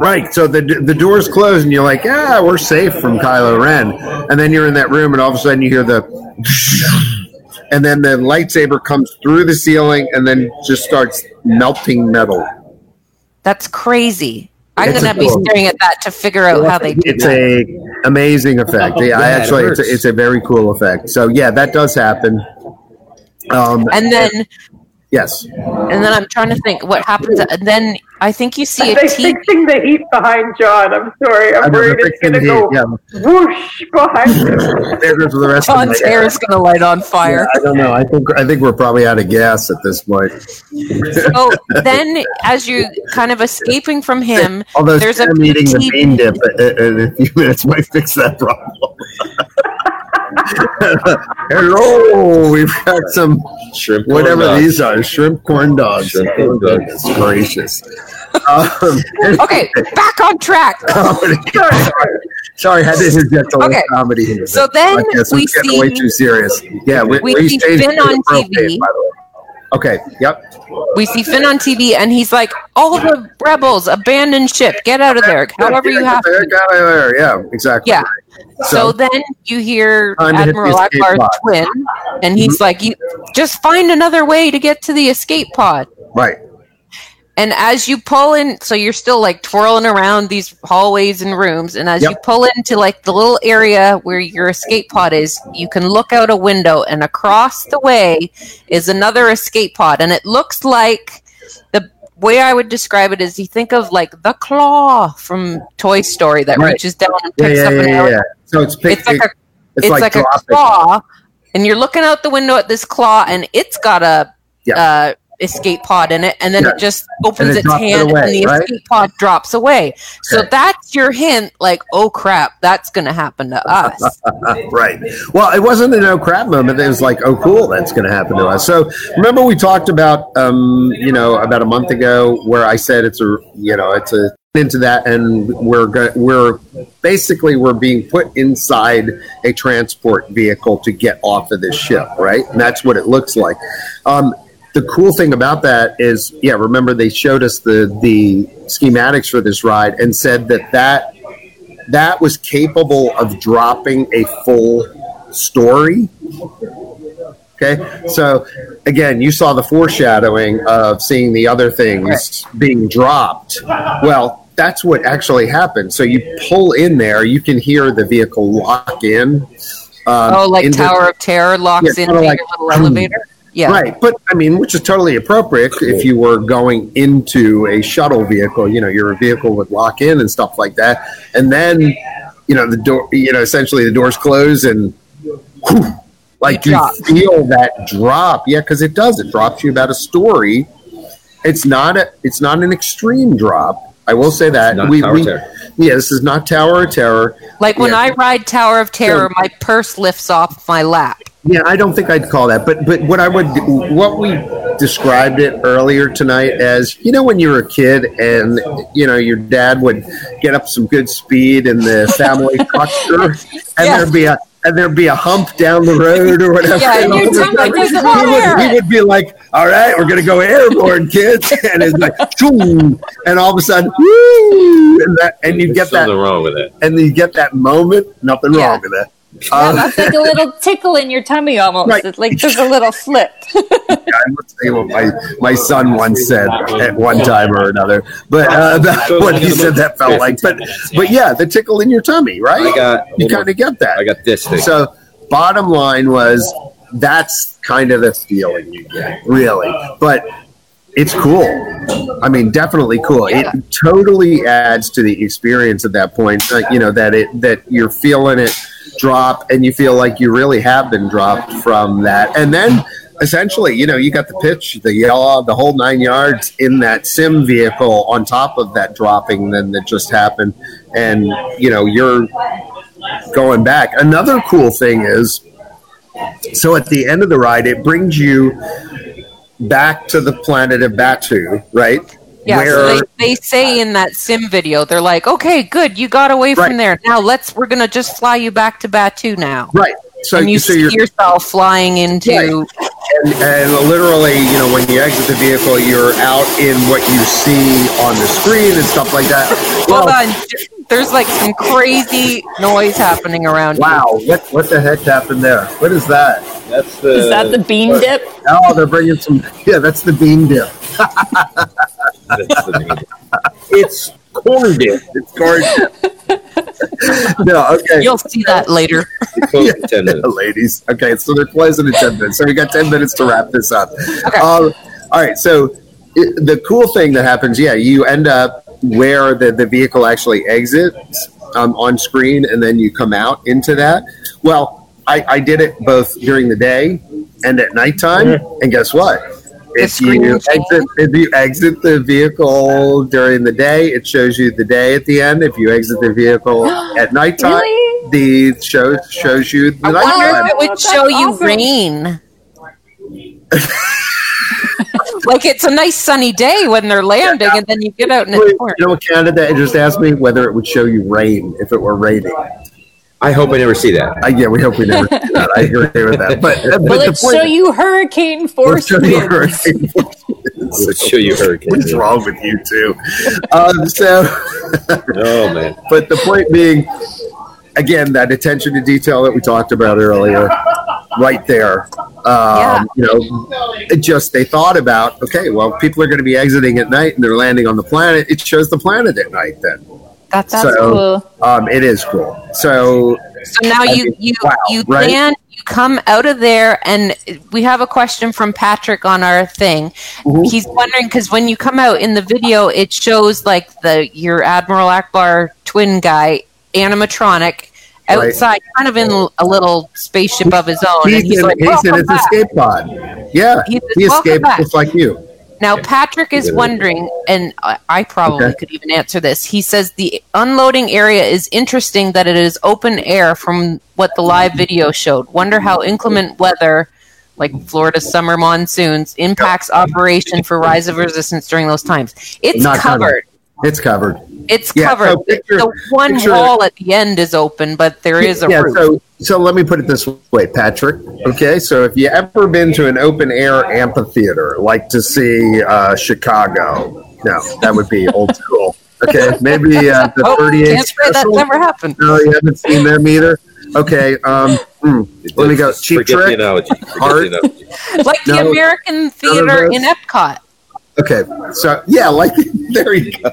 Right. So the the doors close, and you're like, "Yeah, we're safe from Kylo Ren." And then you're in that room, and all of a sudden you hear the, and then the lightsaber comes through the ceiling, and then just starts melting metal. That's crazy. I'm It's gonna be cool- staring at that to figure out how they do It's that. a amazing effect. Yeah, Yeah, it actually, it's a, it's a very cool effect. So yeah, that does happen. Um, and then yes, and then I'm trying to think what happens. And then I think you see Are a they TV. fixing the heat behind John? I'm sorry. I I'm worried it's going to go the heat, whoosh behind him. there goes the rest John's of my hair is gonna light on Yeah, fire. I don't know. I think I think we're probably out of gas at this point. So then, as you're kind of escaping from him, Although there's a Sam eating the TV bean dip in- in a few minutes might fix that problem. Hello, we've got some Shrimp. whatever dogs. these are shrimp corn dogs. Shrimp corn dogs. Goodness gracious. Um, Okay, back on track. comedy. Sorry, had to interject a little Okay. comedy here. So then we see- way too serious. Yeah, we, we we see Finn on appropriate, TV. by the way. Okay. Yep. We see Finn on TV, and he's like, "All the rebels, abandon ship, get out of there, however you have to." Get out of there. Yeah. Exactly. Yeah. So So- then you hear Time to hit the Admiral Ackbar's. Mm-hmm. twin, and he's like, "You just find another way to get to the escape pod." Right. And as you pull in, so you're still like twirling around these hallways and rooms. And as Yep. you pull into like the little area where your escape pod is, you can look out a window, and across the way is another escape pod. And it looks like the way I would describe it is you think of like the claw from Toy Story that Right. reaches down and Yeah. picks Yeah. up Yeah. an yeah, alien. yeah. So it's pick, It's like a it's, it's, like, a claw, and you're looking out the window at this claw, and it's got a Yeah. uh, escape pod in it, and then Yeah. it just opens it its it hand, away, and the right? escape pod drops away. So Okay. that's your hint. Like, oh crap, that's going to happen to us. right. Well, it wasn't a no crap moment. It was like, oh, cool, that's going to happen to us. So remember, we talked about, um, you know, about a month ago, where I said it's a, you know, it's a into that, and we're go- we're basically we're being put inside a transport vehicle to get off of this ship, right? And that's what it looks like. Um, the cool thing about that is, yeah, remember they showed us the the schematics for this ride and said that that that was capable of dropping a full story. Okay, so again, you saw the foreshadowing of seeing the other things being dropped. Well, that's what actually happened. So you pull in there, you can hear the vehicle lock in. Um, oh, like Tower of Terror locks Yeah, your like- little elevator. Yeah. Right, but I mean, which is totally appropriate if you were going into a shuttle vehicle. You know, your vehicle would lock in and stuff like that, and then you know the door. You know, essentially the doors close and whew, like You you, feel that drop. Yeah, because it does. It drops you about a story. It's not a. It's not an extreme drop. I will say that Not we, Tower we of Terror. Yeah, this is not Tower of Terror. Like when Yeah. I ride Tower of Terror, my purse lifts off my lap. Yeah, I don't think I'd call that, but but what I would what we described it earlier tonight as you know when you were a kid and you know your dad would get up some good speed in the family truckster and Yeah. there'd be a and there'd be a hump down the road or whatever. Yeah, and your tongue Like, goes he, would, he would be like, "All right, we're gonna go airborne, kids," and it's like, "Choo," and all of a sudden, woo, and that, and you get There's something that, wrong with it. and you get that moment. Nothing Yeah. wrong with it. Yeah, Um, that's like a little tickle in your tummy almost. Right. It's like there's a little flip. I will tell you what my, my son once said at one time or another, but uh, that's what he said that felt like. But but yeah, the tickle in your tummy, right? I got- you kind of get that. I got this thing. So bottom line was that's kind of the feeling you get, really. But it's cool. I mean, definitely cool. It totally adds to the experience at that point. Uh, you know that it that you're feeling it drop, and you feel like you really have been dropped from that, and then. Essentially, you know, you got the pitch, the yaw, the whole nine yards in that sim vehicle on top of that dropping then that just happened, and you know you're going back. Another cool thing is, so at the end of the ride, it brings you back to the planet of Batuu, right? Yeah, Where so they, they say uh, in that sim video, they're like, "Okay, good, you got away Right. from there. Now let's we're gonna just fly you back to Batuu now." right. So and you so see yourself flying into. Right. and, and literally, you know, when you exit the vehicle, you're out in what you see on the screen and stuff like that. Hold on, there's like some crazy noise happening around. you. wow, what what the heck happened there? What is that? That's the. Is that the bean dip? Oh, they're bringing some. Yeah, that's the bean dip. that's the it's corn dip. It's corn. no, okay. You'll see that later. It's close to 10 minutes. ladies. Okay, so they're closing in 10 minutes. So we got 10 minutes to wrap this up. Okay. Um, all right, so it, the cool thing that happens, yeah, you end up where the, the vehicle actually exits um, on screen and then you come out into that. Well, I, I did it both during the day and at nighttime. And guess what? If you exit, if you exit the vehicle during the day, it shows you the day at the end. If you exit the vehicle at nighttime, Really? the show shows you the I wonder nighttime. if it would That's show you awesome. rain. like it's a nice sunny day when they're landing, and then you get out and it's You pouring. know, Canada just asked me whether it would show you rain if it were raining. I hope I never see that. I, yeah, we hope we never do that. I agree with that. But, but Will the it point show you hurricane will force show you hurricane force. We'll show you hurricane. What's wrong with you too? Um, so, Oh man. but the point being, again, that attention to detail that we talked about earlier, right there. Um, Yeah. You know, it just they thought about okay, well, people are going to be exiting at night and they're landing on the planet. It shows the planet at night then. That's That's So- cool. Um, it is cool. So So now I you mean, you wow, you right? land, you come out of there, and we have a question from Patrick on our thing. Mm-hmm. He's wondering because when you come out in the video, it shows like the your Admiral Ackbar twin guy animatronic Right. outside, kind of in a little spaceship of his own, he's, and he's in, like, he's in "Welcome his back." escape pod. Yeah, He says, he escaped back." just like you. Now, Patrick is wondering, and I, probably Okay. could even answer this. He says the unloading area is interesting that it is open air from what the live video showed. Wonder how inclement weather, like Florida's summer monsoons, impacts operation for Rise of Resistance during those times. It's Not covered. Covered. It's covered. It's Yeah, covered. so picture- the one picture- wall at the end is open, but there is a yeah, roof. so so let me put it this way, Patrick. Okay, so if you ever been to an open air amphitheater, like to see uh, Chicago, no, that would be old school. Okay, maybe uh, the oh, 38 can't that never happened. No, you haven't seen them either. Okay, um, hmm, let me go. Cheap Forget the Trick. analogy. Forget Heart. the analogy. Like the American Theater in Epcot. Okay, so yeah, like there you go.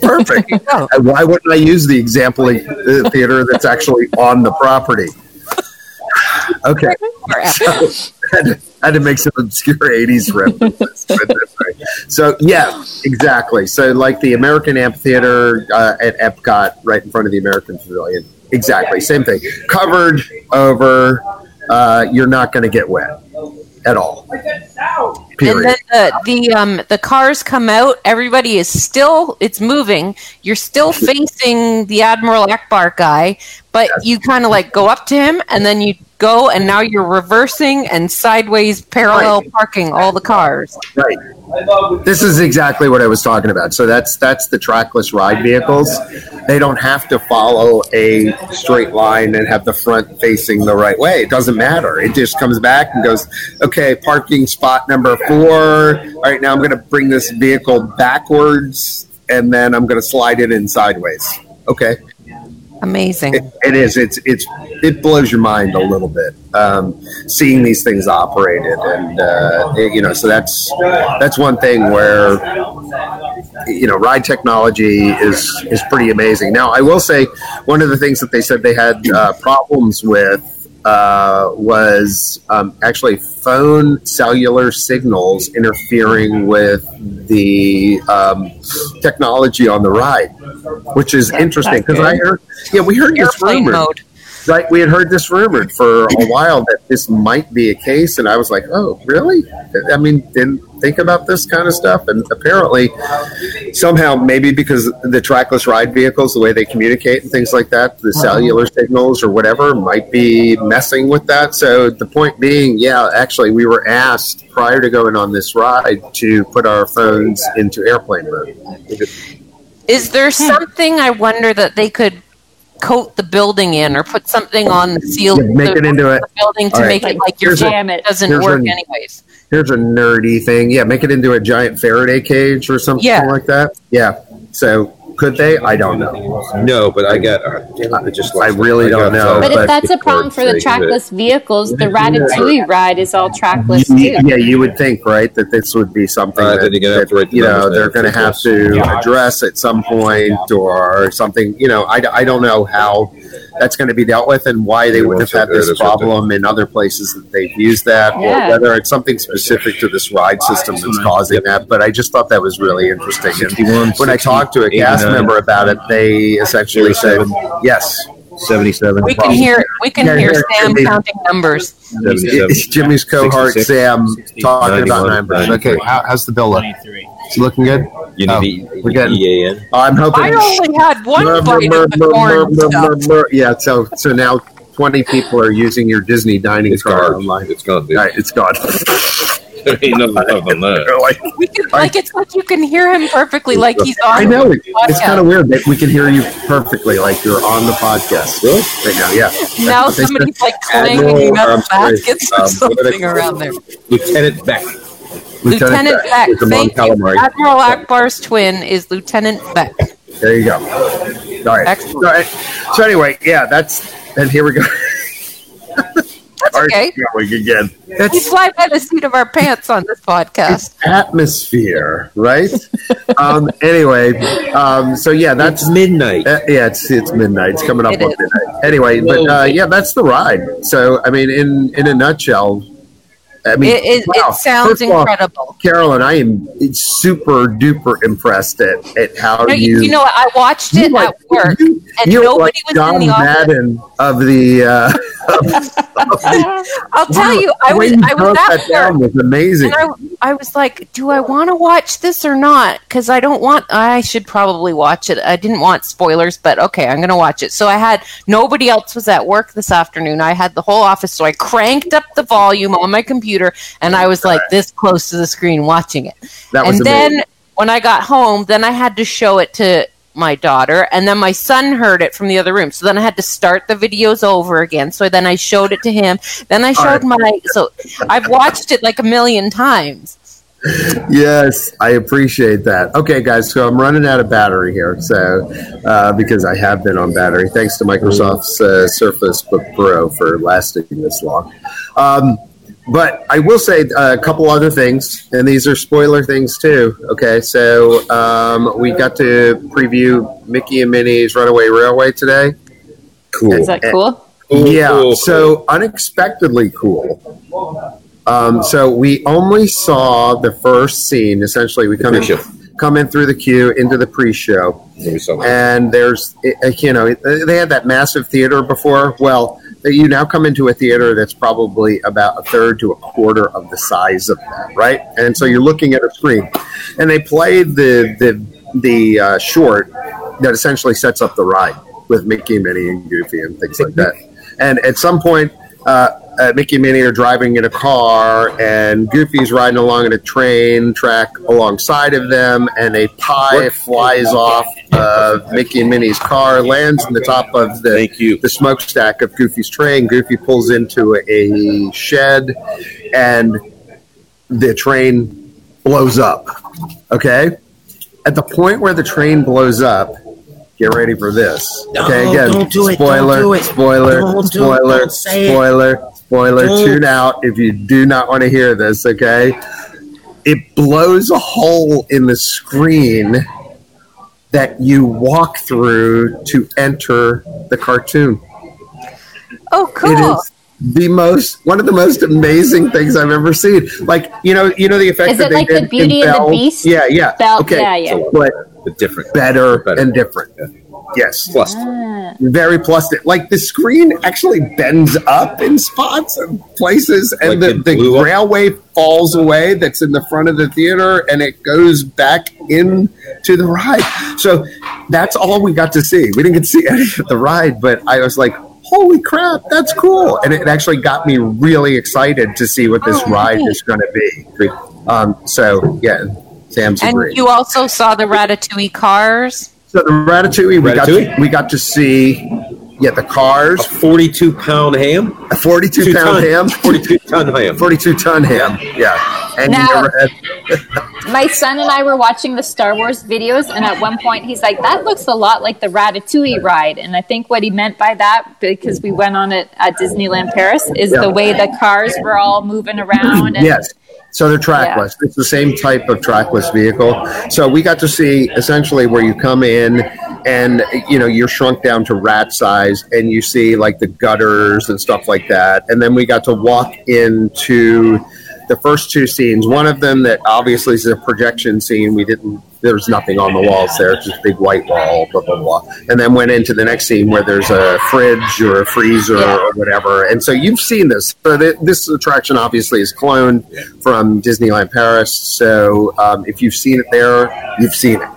Perfect. Oh. Why wouldn't I use the example of the theater that's actually on the property? Okay, so I had, to, I had to make some obscure '80s references. Put it this way. So yeah, exactly. So like the American Amphitheater uh, at Epcot, right in front of the American Pavilion. Exactly, same thing. Covered over. Uh, you're not going to get wet at all. Period. And then the the um the cars come out. Everybody is still it's moving. You're still facing the Admiral Ackbar guy, but you kind of like go up to him and then you go and now you're reversing and sideways parallel parking all the cars. Right. This is exactly what I was talking about. So that's that's the trackless ride vehicles. They don't have to follow a straight line and have the front facing the right way. It doesn't matter. It just comes back and goes, okay, parking spot number four. All right, now I'm going to bring this vehicle backwards and then I'm going to slide it in sideways. Okay. Amazing. It, it is. It's it's it blows your mind a little bit um, seeing these things operated, and uh, it- you know, so that's that's one thing where you know, ride technology is is pretty amazing. Now, I will say one of the things that they said they had uh, problems with uh, was um, actually phone cellular signals interfering with the um, technology on the ride, which is interesting because I heard, yeah, we heard this Airplane rumor. mode. Right, we had heard this rumored for a while that this might be a case, and I was like, "Oh, really?" I mean, didn't think about this kind of stuff, and apparently, somehow, maybe because the trackless ride vehicles, the way they communicate and things like that, the cellular uh-huh. signals or whatever, might be messing with that. So the point being, yeah, actually, we were asked prior to going on this ride to put our phones into airplane mode. Is there hmm. something I wonder that they could coat the building in or put something on the seal Yeah, make the, it into it. the building to All right. make it like your Here's a- phone Damn it. doesn't work a- anyways. here's a nerdy thing. Yeah, make it into a giant Faraday cage or something Yeah. like that. Yeah. So could they? I don't know. No, but I get. Uh, I just. I really it. don't know, But but- if that's a problem for the thing that- trackless vehicles, the Ratatouille ride is all trackless You- too. yeah, you would think, right, that this would be something Uh, that, then you're gonna have to that, write the you know numbers they're down going to have to address at some point or something. You know, I, I don't know how that's going to be dealt with and why they would have had this problem in other places that they've used that, yeah. or whether it's something specific to this ride system that's causing that. But I just thought that was really interesting. And when I talked to a cast member about it, they essentially said, yes, 77. We can hear we can yeah, hear Sam counting numbers. It's Jimmy's cohort Sam talking about numbers. Okay, how, how's the bill look? It's looking good. Unity, oh, we're getting. EAN. I'm hoping. I only had one bite of the mer, Yeah, so so now twenty people are using your Disney dining it's card gone. online. It's gone. Dude. All right, it's gone. there ain't nothing left on that. like, it's like you can hear him perfectly, like he's on. I know it, it's kind of weird that we can hear you perfectly, like you're on the podcast really? right now. Yeah. Now somebody's like clanging um, up baskets um, or something around there. Lieutenant Bek said. Lieutenant Bek, with the Mon thank you. Admiral Ackbar's twin is Lieutenant Bek. There you go. All right. Excellent. All right. So anyway, yeah, that's and here we go. That's All okay. right, going again. We That's fly by the seat of our pants on this podcast. atmosphere, right? um, anyway, um, so yeah, that's That's midnight. Uh, yeah, it's it's midnight. It's coming up It on is. midnight. Anyway, but uh, yeah, that's the ride. So I mean, in in a nutshell, I mean, It, it, wow. it sounds of all, incredible. Carolyn, I am super duper impressed at, at how No, you. you, know. I watched it you at work, you- and nobody like was John in the office. Madden of the uh, I'll tell you, I was I was that down was amazing. I, I was like, do I want to watch this or not? Because I don't want, I should probably watch it. I didn't want spoilers, but okay, I'm going to watch it. So I had, nobody else was at work this afternoon. I had the whole office, so I cranked up the volume on my computer and I was like this close to the screen watching it. That was and then when I got home, then I had to show it to my daughter, and then my son heard it from the other room. So then I had to start the videos over again. So then I showed it to him. Then I showed my. So I've watched it like a million times. Yes, I appreciate that. Okay, guys, so I'm running out of battery here, so uh, because I have been on battery, thanks to Microsoft's uh, Surface Book Pro for lasting this long. Um, but I will say uh, a couple other things, and these are spoiler things too. Okay, so um, we got to preview Mickey and Minnie's Runaway Railway today. Cool. Is that cool? Cool, yeah, cool, so unexpectedly cool. Um, so we only saw the first scene. Essentially, we come in, Pre-show. Come in through the queue into the pre-show, cool. We saw that. and there's uh, you know they had that massive theater before. Well, you now come into a theater that's probably about a third to a quarter of the size of that, right? And so you're looking at a screen, and they played the the the uh, short that essentially sets up the ride with Mickey, Minnie, and Goofy and things like that. And at some point, uh, uh, Mickey and Minnie are driving in a car, and Goofy's riding along in a train track alongside of them, and a pie flies off of Mickey and Minnie's car, lands in the top of the Thank you. the smokestack of Goofy's train. Goofy pulls into a shed, and the train blows up. Okay, at the point where the train blows up, get ready for this. Okay, again, don't do it, don't spoiler, spoiler, Don't do it, spoiler, don't say it. spoiler, spoiler. Don't. Tune out if you do not want to hear this. Okay, it blows a hole in the screen that you walk through to enter the cartoon. Oh, cool. It is the most one of the most amazing things I've ever seen. Like you know, you know the effect Is that it they like the did Beauty in and the Belle? Beast? Yeah, yeah. Belle- okay, yeah, yeah. but The different. better, Better. and different. Yes, Plus, Ah. very plus. Like the screen actually bends up in spots and places, and Like the, the blew up? railway falls away. That's in the front of the theater, and it goes back into the ride. So that's all we got to see. We didn't get to see any of the ride, but I was like. Holy crap, that's cool. And it actually got me really excited to see what this Oh, ride neat. is going to be. Um, so, yeah, Sam's And agreed. you also saw the Ratatouille cars. So the Ratatouille, we got to, we got to see, yeah, the cars, a 42 pound ham? a forty-two Two pound ton, ham, 42 ton ham. forty-two ton ham, yeah. And Now- My son and I were watching the Star Wars videos, and at one point he's like, "That looks a lot like the Ratatouille ride." And I think what he meant by that, because we went on it at Disneyland Paris, is Yeah. the way the cars were all moving around. And yes. So they're trackless. It's the same type of trackless vehicle. So we got to see essentially where you come in and you know you're shrunk down to rat size and you see like the gutters and stuff like that. And then we got to walk into the first two scenes. One of them that obviously is a projection scene. We didn't. There's nothing on the walls there. It's just a big white wall. Blah blah blah. And then went into the next scene where there's a fridge or a freezer Yeah. or whatever. And so you've seen this. So th- this attraction obviously is cloned from Disneyland Paris. So um, if you've seen it there, you've seen it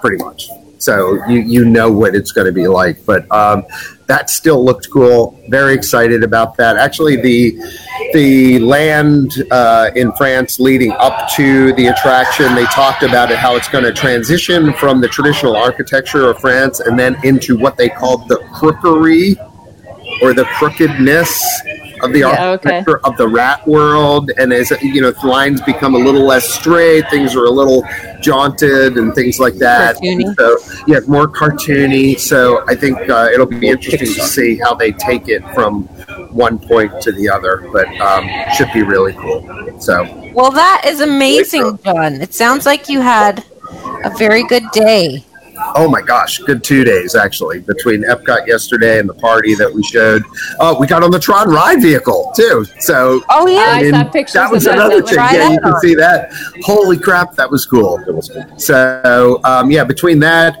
pretty much. So you you know what it's going to be like. But um, that still looked cool. Very excited about that. Actually, the the land uh, in France leading up to the attraction, they talked about it how it's going to transition from the traditional architecture of France and then into what they called the crookery or the crookedness of the Yeah, okay. architecture of the rat world. And as you know, lines become a little less straight, things are a little jaunted and things like that. Cartoony. So yeah, more cartoony. So I think uh, it'll be interesting to see how they take it from one point to the other. But um, should be really cool. So Well, that is amazing, John. It sounds like you had a very good day. Oh my gosh, good two days actually between Epcot yesterday and the party that we showed. Oh, we got on the Tron ride vehicle too. So Oh yeah, I saw pictures that was another thing. Yeah, you can see that. Holy crap, that was cool. So um, yeah, between that,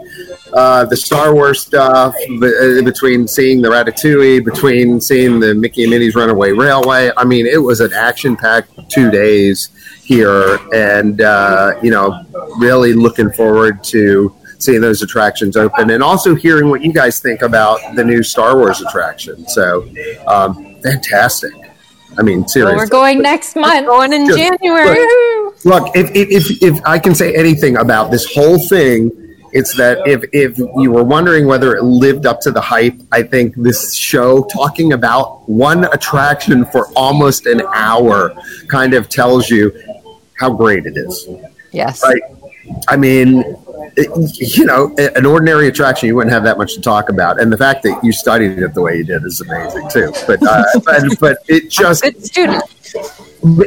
uh, the Star Wars stuff, be- uh, between seeing the Ratatouille, between seeing the Mickey and Minnie's Runaway Railway. I mean, it was an action-packed two days here, and uh, you know, really looking forward to seeing those attractions open, and also hearing what you guys think about the new Star Wars attraction. So, um, fantastic. I mean, Well, seriously. we're going next month. Going in Good. January. Look, if, if, if, if I can say anything about this whole thing, it's that if, if you were wondering whether it lived up to the hype, I think this show talking about one attraction for almost an hour kind of tells you how great it is. Yes. Right. I mean, it, you know, an ordinary attraction, you wouldn't have that much to talk about. And the fact that you studied it the way you did is amazing too. But, uh, but, but it just, Good student.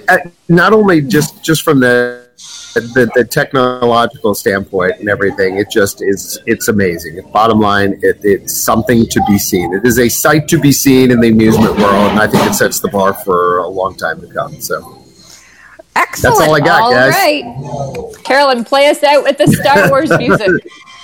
uh, not only just just from the, the the technological standpoint and everything, it just is it's amazing. Bottom line, it, it's something to be seen. It is a sight to be seen in the amusement world, and I think it sets the bar for a long time to come. So Excellent. that's all I got, All guys. right. Carolyn, play us out with the Star Wars music.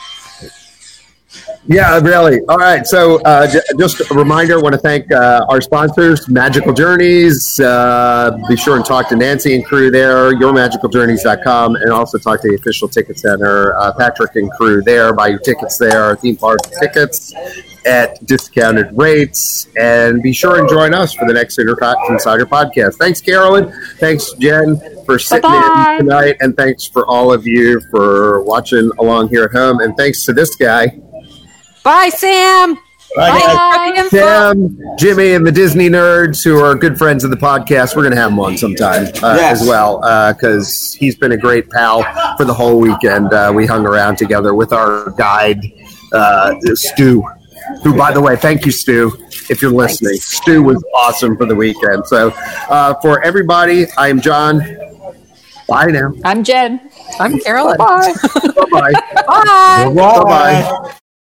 Yeah, really. All right. So, uh, j- just a reminder I want to thank uh, our sponsors, Magical Journeys. Uh, be sure and talk to Nancy and crew there, yourmagicaljourneys.com, and also talk to the official ticket center, uh, Patrick and crew there. Buy your tickets there, theme park tickets at discounted rates. And be sure and join us for the next Insider podcast. Thanks, Carolyn. Thanks, Jen, for sitting Bye-bye. in tonight. And thanks for all of you for watching along here at home. And thanks to this guy. Bye, Sam. Bye. Bye. Sam, Jimmy, and the Disney nerds who are good friends of the podcast. We're going to have him on sometime uh, Yes. as well because he's been a great pal for the whole weekend. Uh, we hung around together with our guide, uh, Stu, who, by the way, thank you, Stu, if you're listening. Stu was awesome for the weekend. So uh, for everybody, I am John. Bye now. I'm Jen. I'm Carolyn. Bye-bye. Bye. Bye-bye.